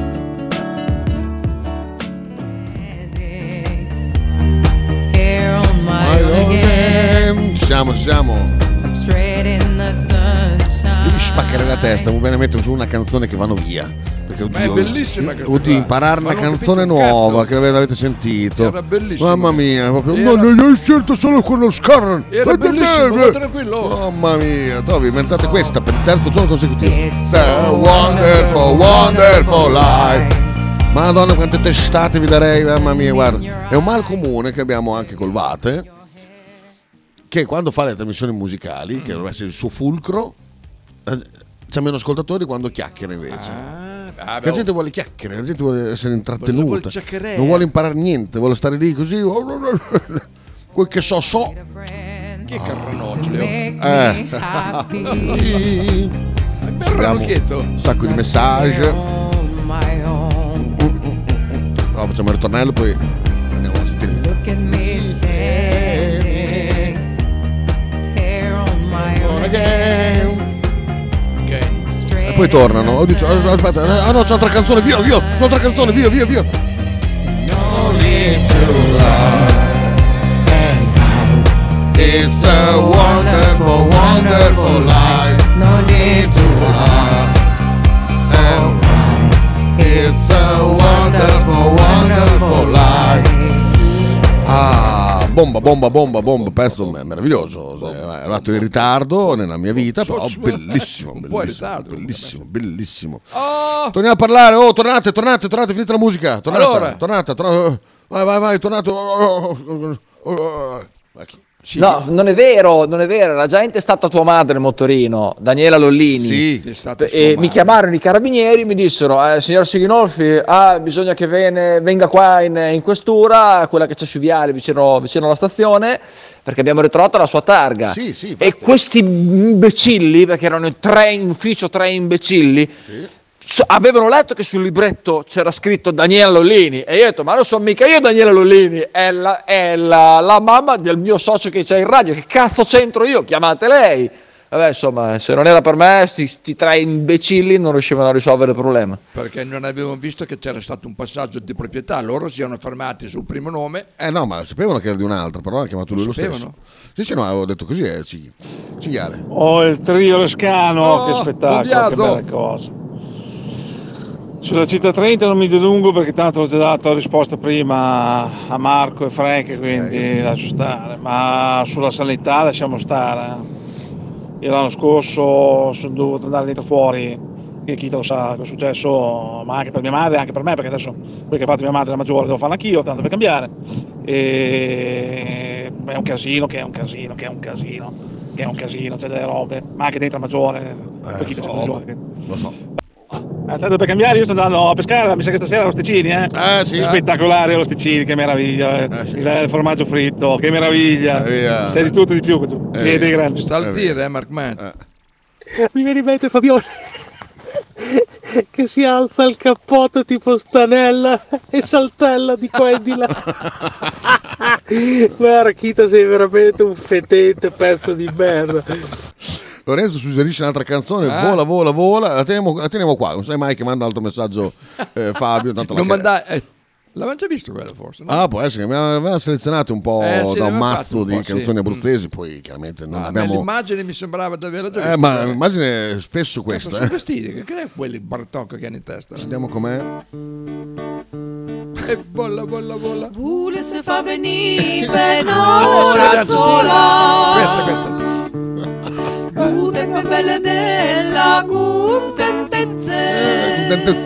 Siamo, ci siamo. I'm straight in the sunshine. Io mi spaccherei la testa, va bene mettere su una canzone che vanno via. Perché oddio, Ma è bellissima questa Oddio, qua. imparare Ma una non canzone capito un nuova che non avete sentito. Era bellissima. Mamma mia, proprio. Era- Ma non ho scelto solo quello scarro. Era bellissimo, ma tranquillo. Mamma mia, Toby, meritate questa per il terzo giorno consecutivo. It's a wonderful, wonderful life. Madonna, quante testate vi darei, mamma mia, guarda. È un mal comune che abbiamo anche col Vate, che quando fa le trasmissioni musicali, che dovrebbe essere il suo fulcro, c'ha meno ascoltatori quando chiacchiera invece. ah, Che la beh, gente oh. vuole chiacchiere, la gente vuole essere Vuole intrattenuta, chiacchierare. non vuole imparare niente, vuole stare lì così. Quel che so, so. Chi è Carranocchio? Eh. Un sacco di messaggi. Però facciamo il ritornello, poi again. E poi tornano. Oh, dice, "Ah, aspetta, ah no, c'è un'altra canzone, via, via, c'è un'altra canzone, via, via, via. No need to It's a wonderful, wonderful life. No need to It's a wonderful, wonderful life. Ah, bomba, bomba, bomba, bomba, pezzo me- meraviglioso. È arrivato in ritardo nella mia vita, però bellissimo, bellissimo, bellissimo, bellissimo. Oh! Torniamo a parlare, oh, tornate, tornate, tornate, finite la musica. Tornate, tornate, tornate. Vai, vai, vai, tornate. No, non è vero, non è vero, era già intestata tua madre il motorino, Daniela Lollini. Sì. Intestata E sua mi chiamarono i carabinieri, mi dissero, eh, signor Sighinolfi, ah, bisogna che vene- venga qua in, in questura, quella che c'è su Viale, vicino, vicino alla stazione, perché abbiamo ritrovato la sua targa. Sì, sì, e questi imbecilli, perché erano tre in ufficio, tre imbecilli, so- avevano letto che sul libretto c'era scritto Daniela Lollini e io ho detto ma non sono mica io Daniela Lollini è, la, è la- la mamma del mio socio che c'è in radio che cazzo c'entro io chiamate lei vabbè insomma se non era per me sti, sti tre imbecilli non riuscivano a risolvere il problema Perché non avevamo visto che c'era stato un passaggio di proprietà, loro si erano fermati sul primo nome. Eh no, ma sapevano che era di un altro, però ha chiamato lui lo stesso. sapevano? Sì, sì, no, avevo detto così, è cig- cinghiale. Oh, il trio Lescano, Oh, che spettacolo, che bella cosa. Sulla città 30 non mi dilungo perché tanto ho già dato risposta prima a Marco e Frank, quindi lascio stare. Ma sulla sanità lasciamo stare. Io l'anno scorso sono dovuto andare dentro fuori, che chi te lo sa cosa è successo, ma anche per mia madre, anche per me, perché adesso quello che ha fatto mia madre la maggiore devo farlo anch'io, tanto per cambiare. E è un casino, che è un casino, che è un casino, che è un casino, c'è delle robe, ma anche dentro la maggiore, per chi te c'è la maggiore. Lo so. Eh, tanto per cambiare, io sto andando a pescare, mi sa che stasera Rosticini, eh? Eh, sì. Spettacolare Rosticini, che meraviglia. eh. Il, il formaggio fritto, che meraviglia. Eh, via. C'è di tutto e di più. Eh, Siete grandi. Sta al eh, Mark Man. Mi viene in mente Fabione <laughs> che si alza il cappotto tipo stanella e saltella di qua e di là. <laughs> Guarda, Kita sei veramente un fetente pezzo di merda. Lorenzo suggerisce un'altra canzone, Ah. vola, vola, vola, la teniamo, la teniamo qua, non sai mai che manda un altro messaggio eh, <laughs> Fabio. Tanto Non manda- eh, l'avevamo già visto quello forse, no? Ah, può essere, che abbiamo avevamo selezionato un po' Eh, sì, da un mazzo un di po', sì. canzoni Mm. abruzzesi, poi chiaramente non Ah, abbiamo... l'immagine mi sembrava averla già Eh, ma l'immagine è spesso questa. Sono Eh. vestiti, che che è quelli bartocco che hanno in testa? Sentiamo com'è. E bolla, bolla, bolla. Vule se fa venire <laughs> per Ah, Questa, sola. questa. Tutte più belle della contentezza.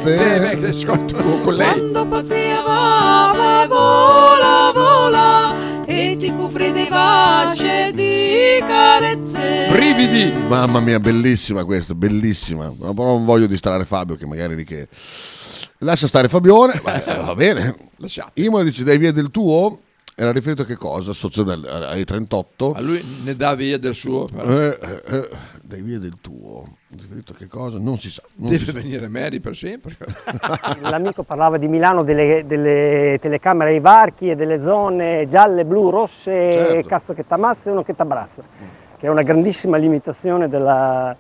Eh, che scotto con, lei. Quando pazzia va, vola, vola e ti copri di vasce di carezze. Brividi. Mamma mia, bellissima questa, bellissima. Ma però non voglio distrarre Fabio, che magari lì che... Lascia stare Fabione, eh, va bene. Imola dice, dai via del tuo? Era riferito a che cosa? Socio del, ai 38. A lui ne dà via del suo. Eh, eh, eh, dai via del tuo. Riferito a che cosa? Non si sa. non si Deve sa. venire Mary per sempre. <laughs> L'amico parlava di Milano delle, delle telecamere ai varchi e delle zone gialle, blu, rosse, Certo. cazzo che t'ammazza e uno che t'abbraccia, che è una grandissima limitazione della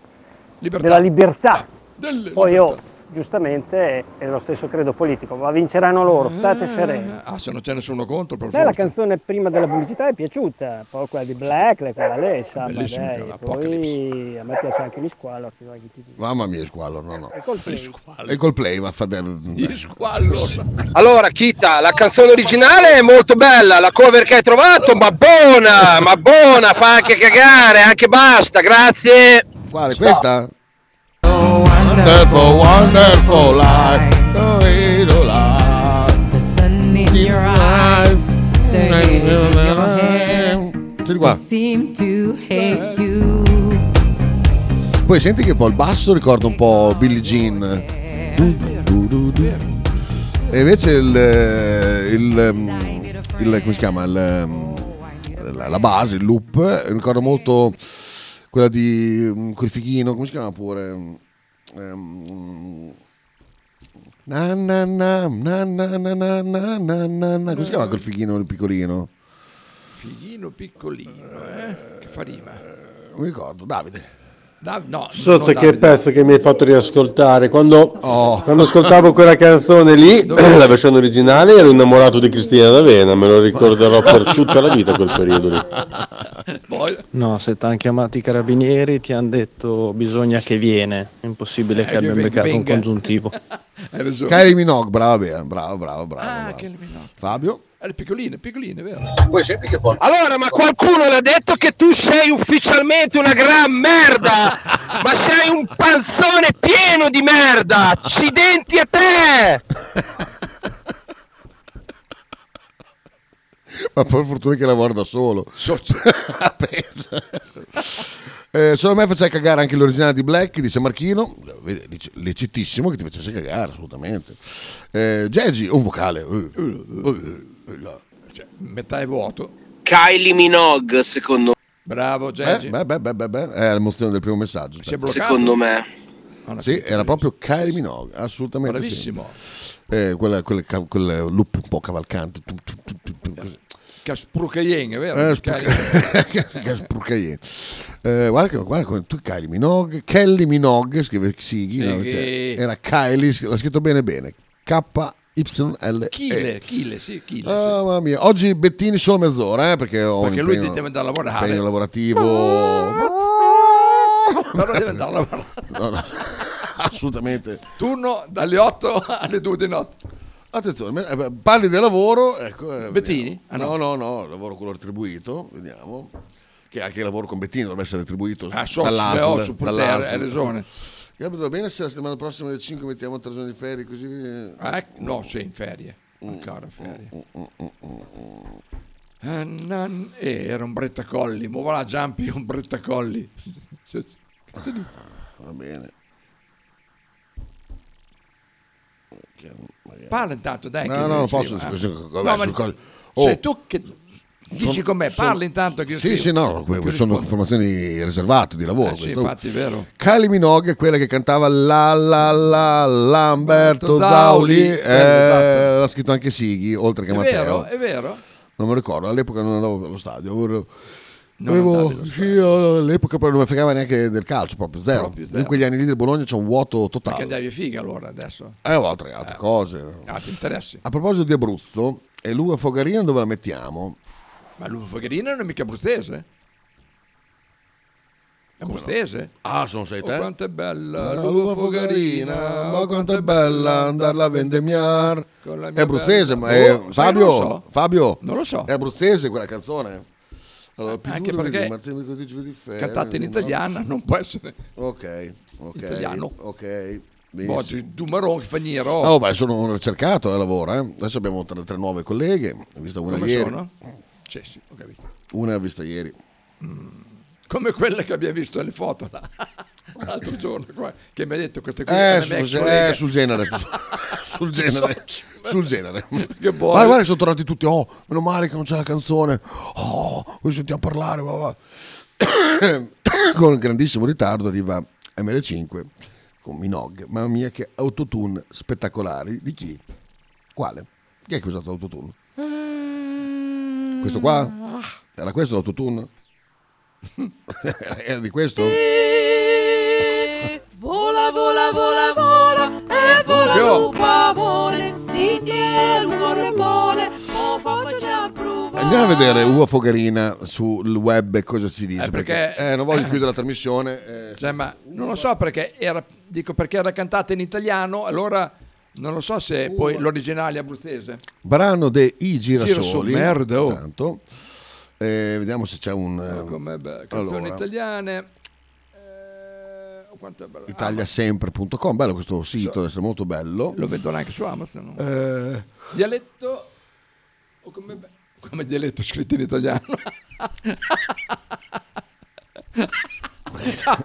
Libertà. della libertà. Delle Poi io, giustamente, è lo stesso credo politico, ma vinceranno loro, state sereni. Ah, se non c'è nessuno contro, per A me la forza. canzone prima della pubblicità è piaciuta, poi quella di Black, quella lì, sa, dai, poi a me piace anche gli squallor. Mamma mia, squallor, no, no. E col play. Va a fare... Allora, Kita, la canzone originale è molto bella, la cover che hai trovato, ma buona, ma buona, fa anche cagare, anche basta, grazie. Quale, questa? Wonderful, wonderful life. Oh, it'll life. The sun in your eyes, the hairs in your hair. Senti qua. Seem to hate you. Poi senti che poi il basso ricorda un po' Billie Jean. E invece il, il, um, il- come si chiama? Il, um, la, base, il loop, eh, ricorda molto quella di quel fighino, come si chiama pure? Um, na, na, na, na, na, na, na, na, na, na, na. Come si chiama quel fighino piccolino? Fighino piccolino, eh? Che fa rima. Non mi ricordo, Davide. Dav- no, Sozza, non che Davide. pezzo che mi hai fatto riascoltare. Quando, Oh. quando ascoltavo quella canzone lì, <coughs> la versione originale, ero innamorato di Cristina D'Avena. Me lo ricorderò per tutta la vita quel periodo lì. No, se ti hanno chiamato i carabinieri ti hanno detto bisogna che viene. È impossibile Eh, che che abbiano venga- beccato un congiuntivo. <laughs> Kylie Minogue, bravo, bravo, bravo, bravo. Ah, bravo. Fabio? Piccolino, piccolino, è vero. Poi senti che poi... Allora, ma qualcuno le ha detto che tu sei ufficialmente una gran merda, <laughs> ma sei un panzone pieno di merda, accidenti a te! Ma per fortuna che lavora da solo. <laughs> Eh, a me faceva cagare anche l'originale di Black di San Marchino. Lecitissimo che ti facesse cagare, assolutamente. Eh, Gigi, un vocale. Eh, Cioè, metà è vuoto. Kylie Minogue, secondo Bravo, Eh, Gigi. beh, beh, beh, beh, beh, è l'emozione del primo messaggio. Si è bloccato? Secondo me. Sì, era proprio Kylie Minogue, assolutamente Bravissimo. sì. Eh, quella, quella, ca- quel loop un po' cavalcante. tum, tum, tum, tum, tum, così. Casprucayen, è vero? Eh, sprucaien. <laughs> Eh, guarda, guarda come tu Kylie Minogue, Kelly Minogue, scrive Sighi, no? Cioè, era Kylie, l'ha scritto bene bene. K-Y-L-E. Chile, Chile, sì, Chile. Ah, mamma mia. Oggi Bettini solo mezz'ora, eh, perché ho Perché un lui impegno, deve andare a lavorare. impegno lavorativo. Però deve andare a lavorare. No, no, <laughs> assolutamente. Turno dalle 8 alle 2 di notte. Attenzione, eh, parli del lavoro, ecco. eh, Bettini? vediamo. no, no, no, lavoro quello retribuito, vediamo. Che anche il lavoro con Bettini dovrebbe essere retribuito Ah, so, dall'ASL. beh, oh, potere, dall'ASL. hai ragione. Capito, bene se la settimana prossima del 5 mettiamo tre giorni di ferie così... eh, Eh, no, sei in ferie. Ancora ferie. Eh, eh, era un brettacolli. Mo va là, Giampi, un brettacolli. Cazzo dici? Va bene. Parla intanto, dai. No, no, non posso, ma- così, No, ma cose- sei Oh. tu che dici Son- con me, son- parla intanto che io Sì, scrivo. sì, no, que- sono informazioni riservate di lavoro. Eh, sì, infatti, è vero. Kylie Minogue è quella che cantava la la la Lamberto Zauli. Eh, eh, esatto. l'ha scritto anche Sighi, oltre che È Matteo. vero, è vero. Non mi ricordo, all'epoca non andavo allo stadio. avevo- Non Avevo- andavi sì, all'epoca però non mi fregava neanche del calcio, proprio zero. Proprio zero. In quegli anni lì del Bologna c'è un vuoto Perché totale. andavi a figa allora adesso? Eh, altre, altre cose. Altri interessi. A proposito di Abruzzo, e l'uva fogarina dove la mettiamo? Ma l'uva fogherina non è mica abruzzese? È abruzzese? Ah, sono sei Oh, te? quanto è bella La l'uva fogarina, ma quanto è bella andarla a vendemmiar. Con la È abruzzese, ma è, Oh, Fabio, non lo so. Fabio, Non lo so. È abruzzese quella canzone? Allora, Anche perché Ferro, Cantata in non- italiana non può essere Ok, ok. italiano. Ok. Boh, benissimo. tu marron che fa niero. Oh, beh, sono un ricercato e lavoro. eh. Adesso abbiamo tre, tre nuove colleghe. Ho visto una Come ieri. sono? Sì, ho capito. Una l'ho vista ieri. Come quelle che abbiamo visto nelle foto là. <laughs> l'altro giorno qua, che mi ha detto queste qui Eh, sul, ge- eh, <laughs> sul genere. sul genere. sul genere. Che buono. Guarda, guarda che sono tornati tutti. Oh, meno male che non c'è la canzone. Oh, poi sentiamo parlare. va, va. <coughs> Con grandissimo ritardo arriva ML5 con Minogue. Mamma mia, che autotune spettacolari. Di chi? Quale? Chi è che ha usato l'autotune? Questo qua? Era questo l'autotune? <laughs> Era di questo? Vola, vola, vola, vola, e vola Luca. Amore, si tiene un corpone, o faccia provare. Andiamo a vedere Uva Fogarina sul web e cosa si dice. Eh, perché- eh, non voglio chiudere la trasmissione. eh, Cioè, ma non lo so perché era, dico perché era cantata in italiano, allora non lo so se poi l'originale abruzzese. brano de I Girasoli. Merda, oh. Tanto. Eh, vediamo se c'è un. eh, Come beh, canzoni allora, italiane. Eh, oh, quanto è bello. italiasempre.com, bello questo sito, deve essere molto bello. Lo vedo anche su Amazon. no? Eh, Dialetto o come, come dialetto scritto in italiano? <laughs>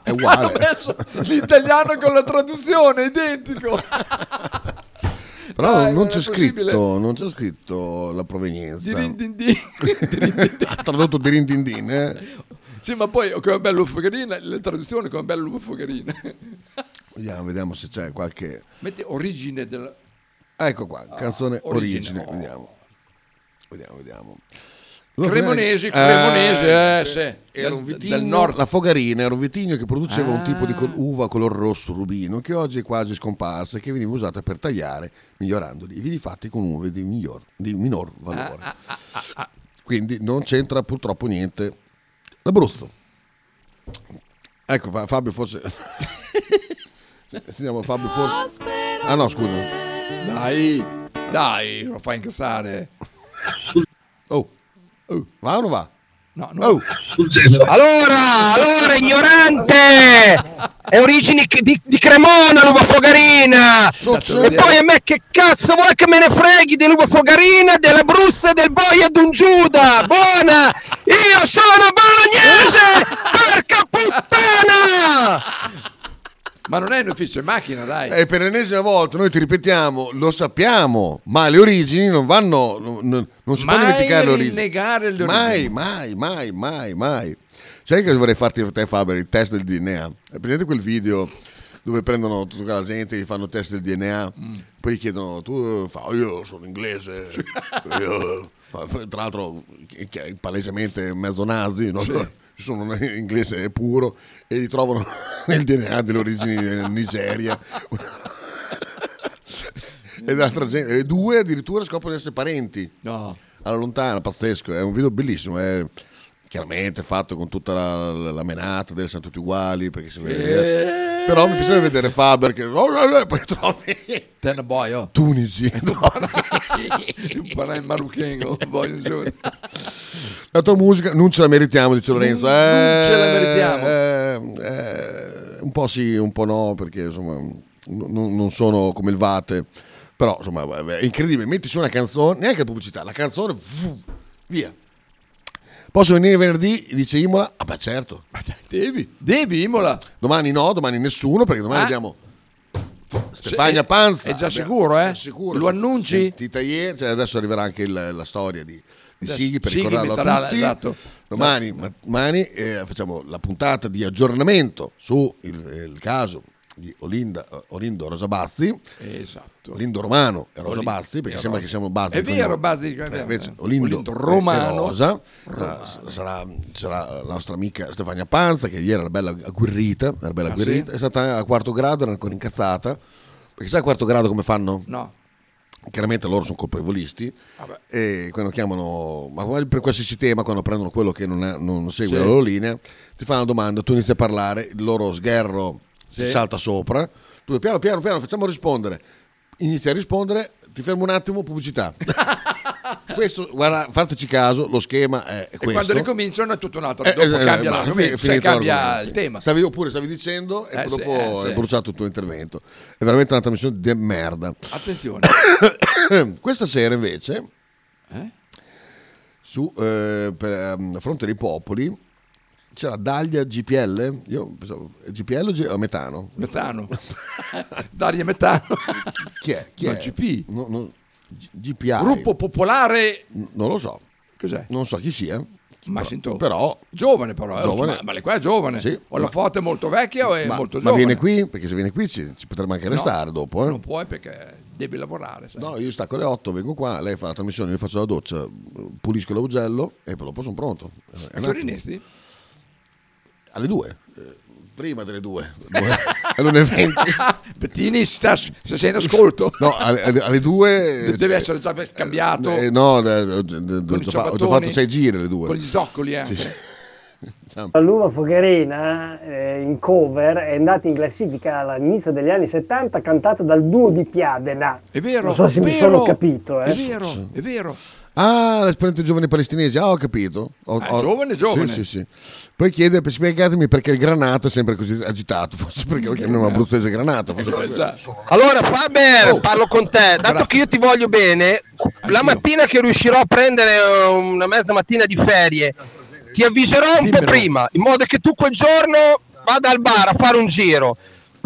È uguale. Hanno messo l'italiano con la traduzione, identico. Però Dai, non c'è è scritto, non c'è scritto la provenienza. Dirindindin. <laughs> Ha tradotto dirindindin, eh. Sì, ma poi come bello Fogherina, la traduzione come bello Fogherina. Vediamo, vediamo se c'è qualche. Metti origine del... Ecco qua, canzone Ah, origine, origine. oh. Vediamo. Vediamo, vediamo. Cremonesi, Eh, cremonesi, eh, sì. Era Del- un del vitigno, nord. La Fogarina era un vitigno che produceva un tipo di Ah. col- uva color rosso rubino che oggi è quasi scomparsa e che veniva usata per tagliare, migliorandoli. I vini fatti con uve di, miglior, di minor valore. Ah, ah, ah, ah. Quindi non c'entra purtroppo niente l'Abruzzo. Ecco, Fa- Fabio forse... <laughs> Sentiamo Fabio forse... Ah no, scusa. Dai, dai, lo fai incassare. Oh. Va o non va? No, no. Allora, allora, ignorante! È origini di, di Cremona l'uva fogarina! E poi a me che cazzo vuoi che me ne freghi dell'uva fogarina, della Brussa e del boia d'un Giuda! Buona! Io sono bolognese! <laughs> Porca puttana! Ma non è in ufficio, è in macchina, dai. E per l'ennesima volta noi ti ripetiamo, lo sappiamo, ma le origini non vanno, non, non- si può Mai dimenticare le origini. le Mai, origini. mai, mai, mai, mai. Sai che vorrei farti te Faber, il test del DNA? È presente quel video dove prendono tutta la gente gli fanno test del DNA? Mm. Poi gli chiedono, tu fa, io sono inglese, io-" tra l'altro palesemente mezzo nazi, no? Sono inglese puro e li trovano <laughs> nel DNA delle origini del Nigeria. <laughs> Ed altra gente, e due addirittura scoprono di essere parenti. No. Alla lontana, pazzesco. È un video bellissimo. È chiaramente fatto con tutta la, la, la menata, deve essere tutti uguali. Perché si vede. Eh. Però mi piacerebbe vedere Faber che oh, oh, oh, poi trovi Ten boy, oh. Tunisi. Un panè marocchino. La tua musica non ce la meritiamo, dice Lorenzo. Non- non ce la meritiamo. eh, eh, un po' sì, un po' no, perché insomma n- non non sono come il Vate. Però insomma è incredibile. Metti su una canzone, neanche la pubblicità, la canzone, via. Posso venire venerdì? Dice Imola. Ah, beh, certo. Devi, devi Imola. Domani no, domani nessuno, perché domani Ah. abbiamo Stefania È- Panza. è già Abbiamo- sicuro, eh? è sicuro, Lo annunci? Sentita ieri, cioè adesso arriverà anche il- la storia di, di Adesso Sighi per Sighi ricordarlo metterà a la- tutti. esatto. Domani, ma- domani, eh, facciamo la puntata di aggiornamento su il, il caso di Olinda, eh, Olindo Rosabazzi, Esatto. Olindo Romano e Rosa Oli- Bazzi, perché sembra che siamo Bazzi. È vero, Bazzi, Eh, invece Olindo, Olindo Romano. Rosa. Romano. Eh, sarà, sarà la nostra amica Stefania Panza, che ieri era bella agguerrita, era bella Ah, agguerrita, sì? è stata a quarto grado, era ancora incazzata, perché sai a quarto grado come fanno? No. Chiaramente loro sono colpevolisti Vabbè. e quando chiamano, ma per qualsiasi tema, quando prendono quello che non, è- non segue Sì. la loro linea, ti fanno una domanda, tu inizi a parlare, il loro sgherro Sì. ti salta sopra, tu piano piano piano facciamo rispondere, inizi a rispondere, ti fermo un attimo, pubblicità. <laughs> questo, guarda, fateci caso, lo schema è E questo. quando ricominciano è tutto un altro. Eh, dopo eh, cambia ma l'argomento, fi- cioè cambia il tema. Stavi, oppure stavi dicendo e Eh, poi sì, dopo eh, è bruciato il tuo intervento. È veramente una trasmissione di merda. Attenzione. <coughs> Questa sera invece, Eh? su eh, per, ehm, a fronte dei popoli, c'era Daglia GPL. Io pensavo, GPL o G- o metano? Metano. <laughs> Daria Metano. Chi è? Chi No, è? GP. No, no, GPI. Gruppo Popolare. N- Non lo so. Cos'è? Non so chi sia. Massimo. Però Giovane però, eh. Giovane. Ma, ma lei qua è giovane. Sì, o la ma- foto è molto vecchia o è ma, molto ma giovane. viene qui? Perché se viene qui ci, ci potrebbe anche restare dopo. Eh? Non puoi perché devi lavorare. sai. No, io stacco alle 8, vengo qua, lei fa la trasmissione, io faccio la doccia, pulisco l'augello e poi dopo sono pronto. È che ore attimo. Alle 2. Prima delle 2. Alle 1.20. Bettini, sta- se sei in ascolto. No, alle, alle, alle 2. Deve essere già cambiato. Eh, no, eh, ho, già- ho già fatto 6 giri alle 2. Con gli zoccoli eh. anche. La Luva Fogherina eh, in cover è andata in classifica all'inizio degli anni 70 cantata dal duo di Piadena. È vero, Non so se mi vero, sono capito. Eh. È vero, è vero. Ah, l'esponente giovane palestinesi, ah, ho capito. Ho- Ah, ho- giovane, giovane. Sì, sì, sì. Poi chiede, spiegatemi perché il granato è sempre così agitato, <laughs> forse perché lo chiamiamo abruzzese granato. quello. Allora Faber, Oh. parlo con te. Dato che io ti voglio bene, la mattina che riuscirò a prendere eh, una mezza mattina di ferie, ti avviserò un po' prima, in modo che tu quel giorno vada al bar a fare un giro.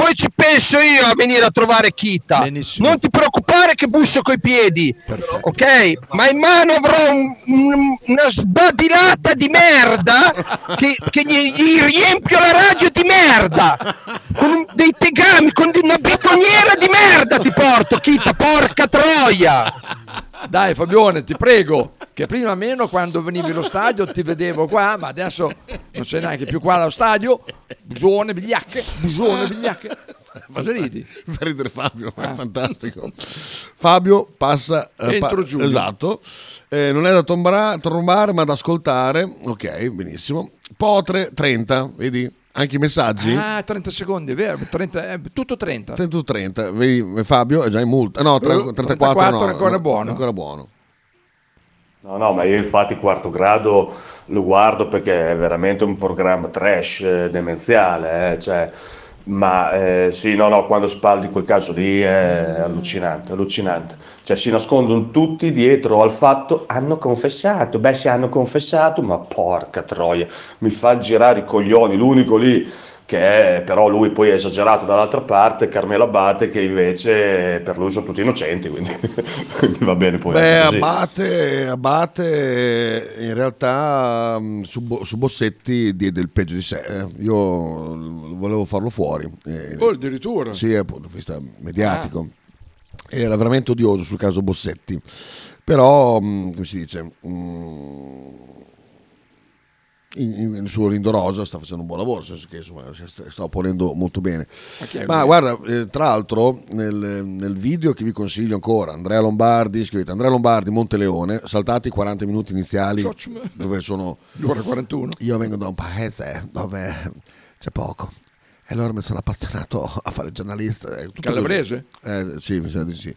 Poi ci penso io a venire a trovare Kita. Non ti preoccupare che busso coi piedi, ok? Ma in mano avrò un- un- una sbadilata di merda che, che gli, gli riempio la radio di merda. Con un- dei tegami, con una bitoniera di merda ti porto, Kita, porca troia. Dai Fabione, ti prego, che prima meno quando venivi allo stadio ti vedevo qua, ma adesso non sei neanche più qua allo stadio. Busone, bigliacche, busone, bigliacche. Cosa ridi? Fa ridere Fabio, è fantastico. Fabio passa... eh, Entro Giulio. Esatto. Eh, non è da tombara- trombare ma da ascoltare. Ok, benissimo. Potre 30, vedi? Anche i messaggi. Ah, 30 secondi, è vero, 30, eh, tutto 30. 30 30. Vedi, Fabio è già in multa. No, tre- Eh, 34, 34 no, è ancora no, buono. ancora buono. No, no, ma io infatti quarto grado lo guardo perché è veramente un programma trash eh, demenziale, eh, cioè, ma eh, sì, no, no, quando spaldi quel caso lì è allucinante, allucinante. Cioè si nascondono tutti dietro al fatto hanno confessato, beh sì hanno confessato, ma porca troia, mi fa girare i coglioni, l'unico lì che è, però lui poi è esagerato dall'altra parte, Carmelo Abate, che invece per lui sono tutti innocenti, quindi, <laughs> quindi va bene poi. Beh. Abate, Abate in realtà mh, su, su Bossetti diede il peggio di sé. eh. Io volevo farlo fuori. eh, Oh, addirittura. Sì, dal punto di vista mediatico. Era veramente odioso sul caso Bossetti. Però, mh, come si dice, mh, in, in- il suo Lindo Rosa sta facendo un buon lavoro, senso che insomma, si sta, opponendo molto bene. Ma Ma guarda, eh, tra l'altro, nel, nel video che vi consiglio ancora, Andrea Lombardi, scrivete Andrea Lombardi, Monteleone, saltati i 40 minuti iniziali <laughs> dove sono... L'ora 41. Io vengo da un paese dove c'è poco. E allora mi sono appassionato a fare giornalista. tutto Calabrese? Eh, sì, mi sa di sì.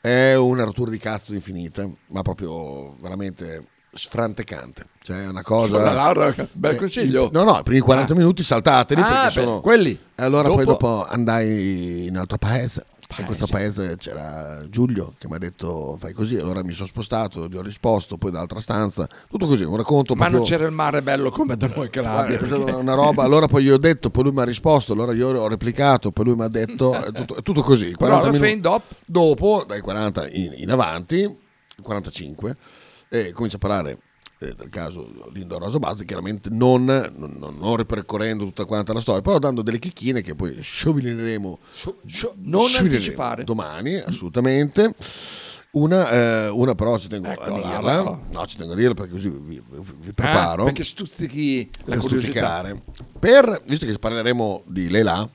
È una rottura di cazzo infinita, ma proprio veramente sfrantecante. Cioè, è una cosa. Laura, bel Eh, consiglio. no, no, i primi 40 Ah. minuti saltateli Ah, perché beh, sono. quelli. E allora poi Dopo- dopo andai in un altro paese. E in questo paese c'era Giulio che mi ha detto fai così, allora mi sono spostato, gli ho risposto, poi dall'altra stanza, tutto così, un racconto Ma non proprio... c'era il mare bello come da noi in Calabria. Perché- una roba, allora poi gli ho detto, poi lui mi ha risposto, allora io ho replicato, poi lui mi ha detto, è tutto, tutto così. Però 40 alla minuti- dopo dopo, dai 40 in, in avanti, 45, e comincia a parlare eh, del caso Lindo Rosa Bazzi, chiaramente non, non, non- ripercorrendo tutta quanta la storia, però dando delle chicchine che poi sciovilineremo non anticipare. domani, assolutamente. Una, eh, una però ci tengo a Eccola, dirla, eccola. no ci tengo a dirla perché così vi, vi- vi preparo. Ah, perché stuzzichi la per stuzzicare. Per, visto che parleremo di Leila,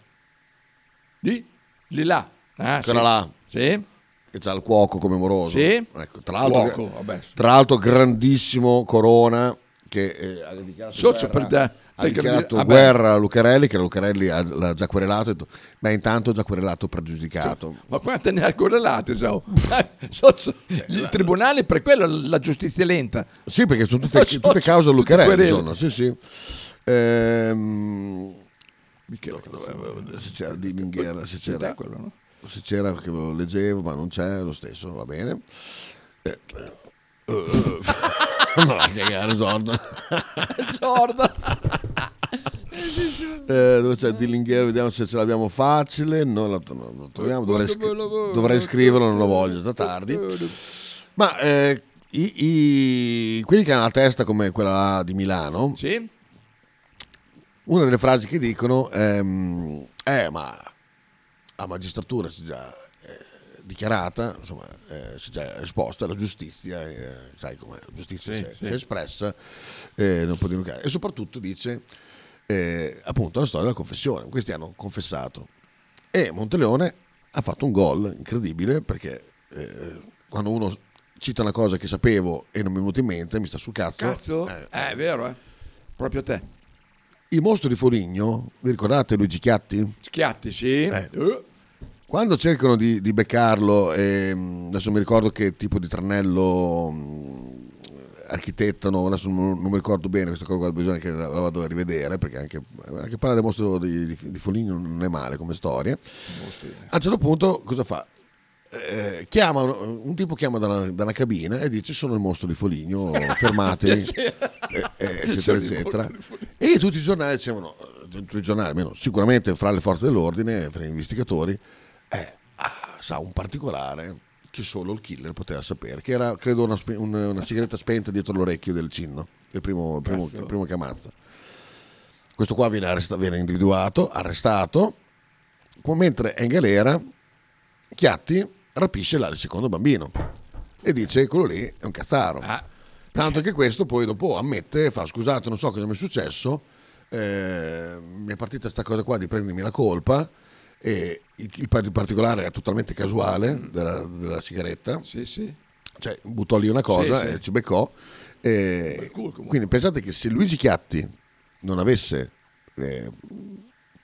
Di? Là. Ah, quella sì. là, Sì. Che c'ha il cuoco come moroso. Sì. Ecco, tra, l'altro, Cuoco, vabbè. tra l'altro grandissimo Corona che eh, ha Socio guerra, per ha dichiarato vabbè. guerra a Lucarelli, che Lucarelli ha- l'ha già querelato, ha beh intanto già querelato pregiudicato. Ma quante ne ha correlate? So? <laughs> Socio, il tribunale per quello la giustizia è lenta. Sì, perché sono tutte, <laughs> Socio, tutte cause a Lucarelli, sono, sì sì. Ehm, se c'era di Linghiera, se Sì, c'era, quello, no? Se c'era che lo leggevo, ma non c'è lo stesso, va bene. Eh, eh, eh, <laughs> no, cagare, Jordan. <laughs> Jordan. <laughs> Eh, dove c'è di Linghiera, vediamo se ce l'abbiamo facile. Non la, non la troviamo, dovrei, scri- dovrei scriverlo, non lo voglio, già tardi. Ma eh, i, i- quelli che hanno la testa come quella di Milano, Sì? una delle frasi che dicono è: mm, Eh, ma la magistratura si è già eh, dichiarata, insomma, eh, si è già esposta, la giustizia, eh, sai come la giustizia Sì, si, è, sì. si è espressa, eh, non può dire. E soprattutto dice eh, appunto la storia della confessione. Questi hanno confessato. E Monteleone ha fatto un gol incredibile perché eh, quando uno cita una cosa che sapevo e non mi è venuto in mente, mi sta sul cazzo. Cazzo? È vero, eh. Proprio a te. Il mostro di Foligno, vi ricordate Luigi Chiatti? Schiatti, sì. Eh. Eh. Quando cercano di, di beccarlo, ehm, adesso mi ricordo che tipo di tranello mh, architettano, adesso non, non mi ricordo bene questa cosa qua, bisogna che la, la vado a rivedere, perché anche, anche parlare del mostro di, di, di Foligno non è male come storia. A un certo punto cosa fa? Eh, chiama un, tipo chiama da una, da una cabina e dice sono il mostro di Foligno fermati <laughs> eh, eh, <laughs> eccetera eccetera. E tutti i giornali dicevano tutti i giornali almeno sicuramente fra le forze dell'ordine fra gli investigatori ah, sa un particolare che solo il killer poteva sapere che era credo una, spe- un- una sigaretta spenta dietro l'orecchio del cinno il primo, il primo, primo che ammazza. Questo qua viene, arresta- viene individuato arrestato mentre è in galera Chiatti rapisce là il secondo bambino e dice quello lì è un cazzaro. Tanto che questo poi dopo ammette, fa scusate non so cosa mi è successo, eh, mi è partita sta cosa qua di prendermi la colpa e il, il par- il particolare è totalmente casuale della, della sigaretta. Sì, sì. Cioè buttò lì una cosa Sì, e ci beccò. E quindi pensate che se Luigi Chiatti non avesse eh,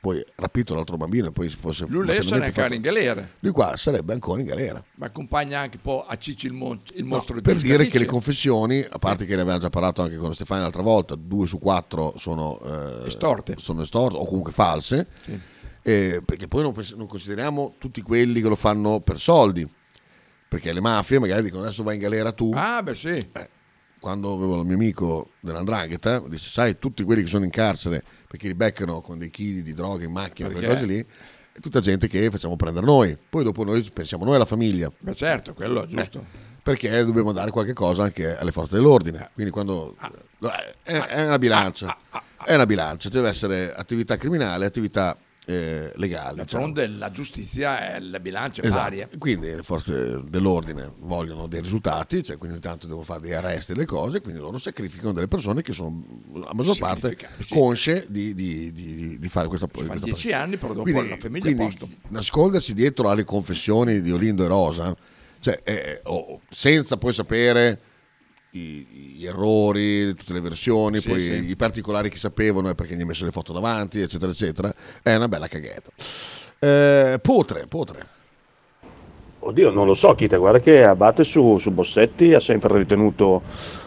poi rapito l'altro bambino e poi si fosse Lui lei materialmente ancora in galera. lui qua sarebbe ancora in galera. Ma accompagna anche un po' a Cicci il, mon- il No, mostro di per dire che le confessioni, a parte che ne avevamo già parlato anche con Stefano l'altra volta, due su quattro sono eh, Estorte. sono estorte o comunque false, Sì. eh, perché poi non, non consideriamo tutti quelli che lo fanno per soldi, perché le mafie magari dicono adesso vai in galera tu. Ah, beh, sì. Quando avevo il mio amico dell'andrangheta, disse sai tutti quelli che sono in carcere perché li beccano con dei chili di droga in macchina, quelle Perché? cose lì, è tutta gente che facciamo prendere noi, poi dopo noi pensiamo noi alla famiglia. Beh, certo, quello è giusto. perché dobbiamo dare qualche cosa anche alle forze dell'ordine. Quindi quando eh, è, è una bilancia, è una bilancia, deve essere attività criminale, attività eh, legali. diciamo. D'altronde la giustizia è la bilancia Esatto. varia. Quindi le forze dell'ordine vogliono dei risultati, cioè quindi ogni tanto devono fare dei arresti e le cose, quindi loro sacrificano delle persone che sono a maggior parte consce di, di- di- di fare questa Fa questa dieci parte. anni, però dopo Quindi- la famiglia quindi posto. nascondersi dietro alle confessioni di Olindo e Rosa, cioè, eh, o- senza poi sapere i, gli errori, tutte le versioni, Sì, poi sì. i particolari che sapevano e perché gli ha messo le foto davanti, eccetera, eccetera, è una bella caghetta. Eh, potre, potre. Oddio, non lo so, Kita, guarda che Abate su, su Bossetti ha sempre ritenuto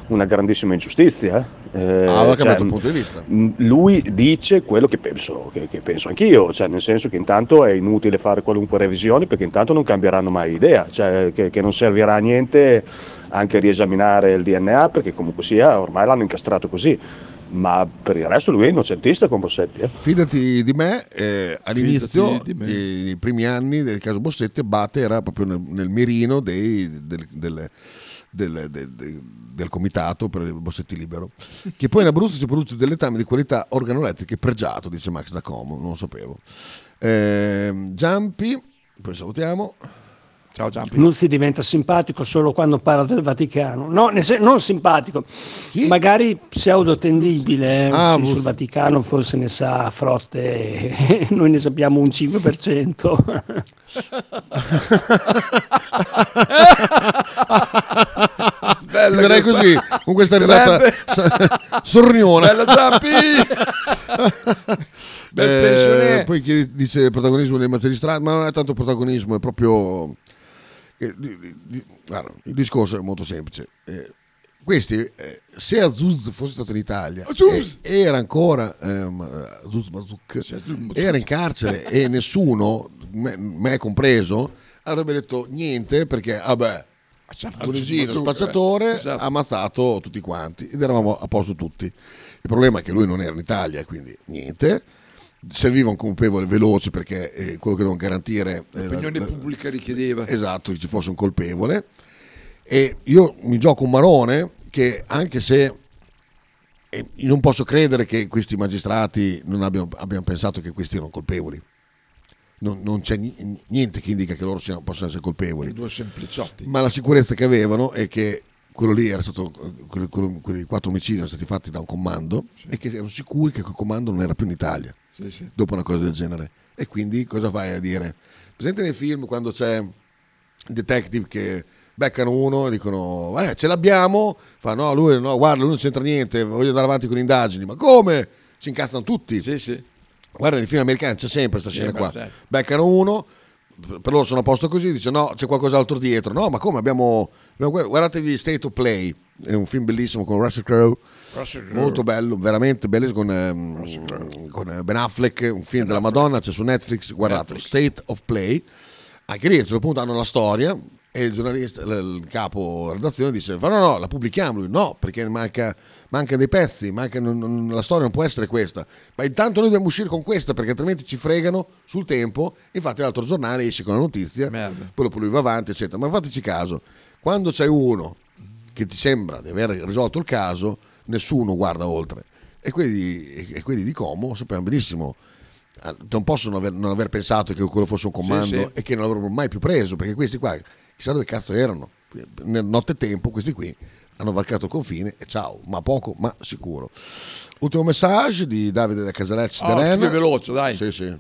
una grandissima ingiustizia. eh. Eh, Ah, aveva cioè, cambiato punto di vista. Lui dice quello che penso, che, che penso anch'io, cioè nel senso che intanto è inutile fare qualunque revisione perché intanto non cambieranno mai idea, cioè che, che non servirà a niente anche riesaminare il DNA perché comunque sia ormai l'hanno incastrato così, ma per il resto lui è innocentista con Bossetti. eh. Fidati di me, eh, all'inizio, me. eh, nei primi anni del caso Bossetti, Abate era proprio nel, nel mirino dei- del- delle, del, del- del- del comitato per il Bossetti Libero, che poi in Abruzzo si produce del letame di qualità organolettriche pregiato, dice Max da Como, non lo sapevo. Ehm, Giampi, poi salutiamo. Ciao Giampi. Non si diventa simpatico solo quando parla del Vaticano. No, non simpatico. Magari pseudotendibile. eh, Ah, sì, sul Vaticano forse ne sa Frost e <laughs> noi ne sappiamo un 5%. <laughs> <laughs> Bella Chiuderei questa. così, con questa risata Grande. sorniona. Bella Giampi! Bel Eh, pensionè. poi chi dice il protagonismo dei magistrati, ma non è tanto protagonismo, è proprio... eh, guarda, il discorso è molto semplice. Eh, questi, eh, se Azuz fosse stato in Italia, Azuz! e era ancora ehm, Azuz Bazuk, era in carcere e nessuno, me, me compreso, avrebbe detto niente perché, vabbè, Tunisino, Bazuk, spacciatore, eh. Esatto. ha ammazzato tutti quanti ed eravamo a posto tutti. Il problema è che lui non era in Italia, quindi niente. Serviva un colpevole veloce perché eh, quello che devono garantire eh, la- L'opinione la- pubblica richiedeva. Esatto, che ci fosse un colpevole. E io mi gioco un marone che anche se e io non posso credere che questi magistrati non abbiano, abbiano pensato che questi erano colpevoli. Non, non c'è ni- niente che indica che loro siano- possano essere colpevoli. Due sempliciotti. Ma la sicurezza che avevano è che quello lì era stato, quello- quello- quei quattro omicidi erano stati fatti da un comando e che erano sicuri che quel comando non era più in Italia Sì, sì. dopo una cosa del genere. E quindi cosa vai a dire? Presente nei film quando c'è il detective che beccano uno e dicono eh, ce l'abbiamo, fa no, lui no, guarda, lui non c'entra niente, voglio andare avanti con le indagini, ma come? Si incazzano tutti. Guarda, nei film americani c'è sempre questa scena qua. certo. Beccano uno, per loro sono a posto così, dice no, c'è qualcos'altro dietro. No, ma come? Abbiamo, abbiamo- guardatevi State of Play, è un film bellissimo con Russell Crowe. Russell Crowe. Molto bello, veramente bello con, ehm, con eh, Ben Affleck, un film della Madonna, c'è su Netflix, guardate, State of Play. Anche lì a un certo punto hanno la storia e il giornalista, il capo redazione dice, ma no, no, la pubblichiamo. Lui, no, perché manca, manca dei pezzi, manca- non- non- la storia non può essere questa. Ma intanto noi dobbiamo uscire con questa perché altrimenti ci fregano sul tempo. Infatti l'altro giornale esce con la notizia, poi dopo lui va avanti, eccetera. Ma fateci caso, quando c'è uno che ti sembra di aver risolto il caso, nessuno guarda oltre. E quelli, e- quelli di Como sapevano benissimo, eh, non possono aver, non aver pensato che quello fosse un comando Sì, sì. e che non l'avrebbero mai più preso, perché questi qua, chissà dove cazzo erano. Nel nottetempo questi qui hanno varcato il confine e ciao, ma poco, ma sicuro. Ultimo messaggio di Davide da Casalecci Oh, più veloce, dai. Sì, sì.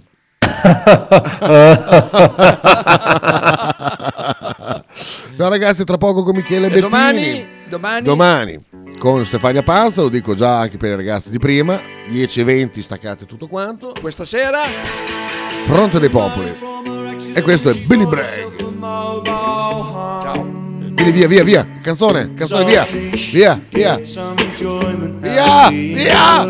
<laughs> no ragazzi, tra poco con Michele E Bettini. domani? Domani? Domani con Stefania Panza, lo dico già anche per i ragazzi di prima, 10 e 20 staccate tutto quanto. Questa sera? Fronte dei Popoli. E questo è Billy Bragg. Ciao. Billy, via, via, via. Canzone, canzone, via. Via, via. Via, via.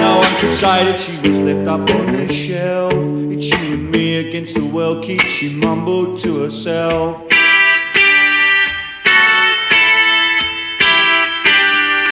Now undecided, she was left up on the shelf. It's you and me against the world, Keith, she mumbled to herself.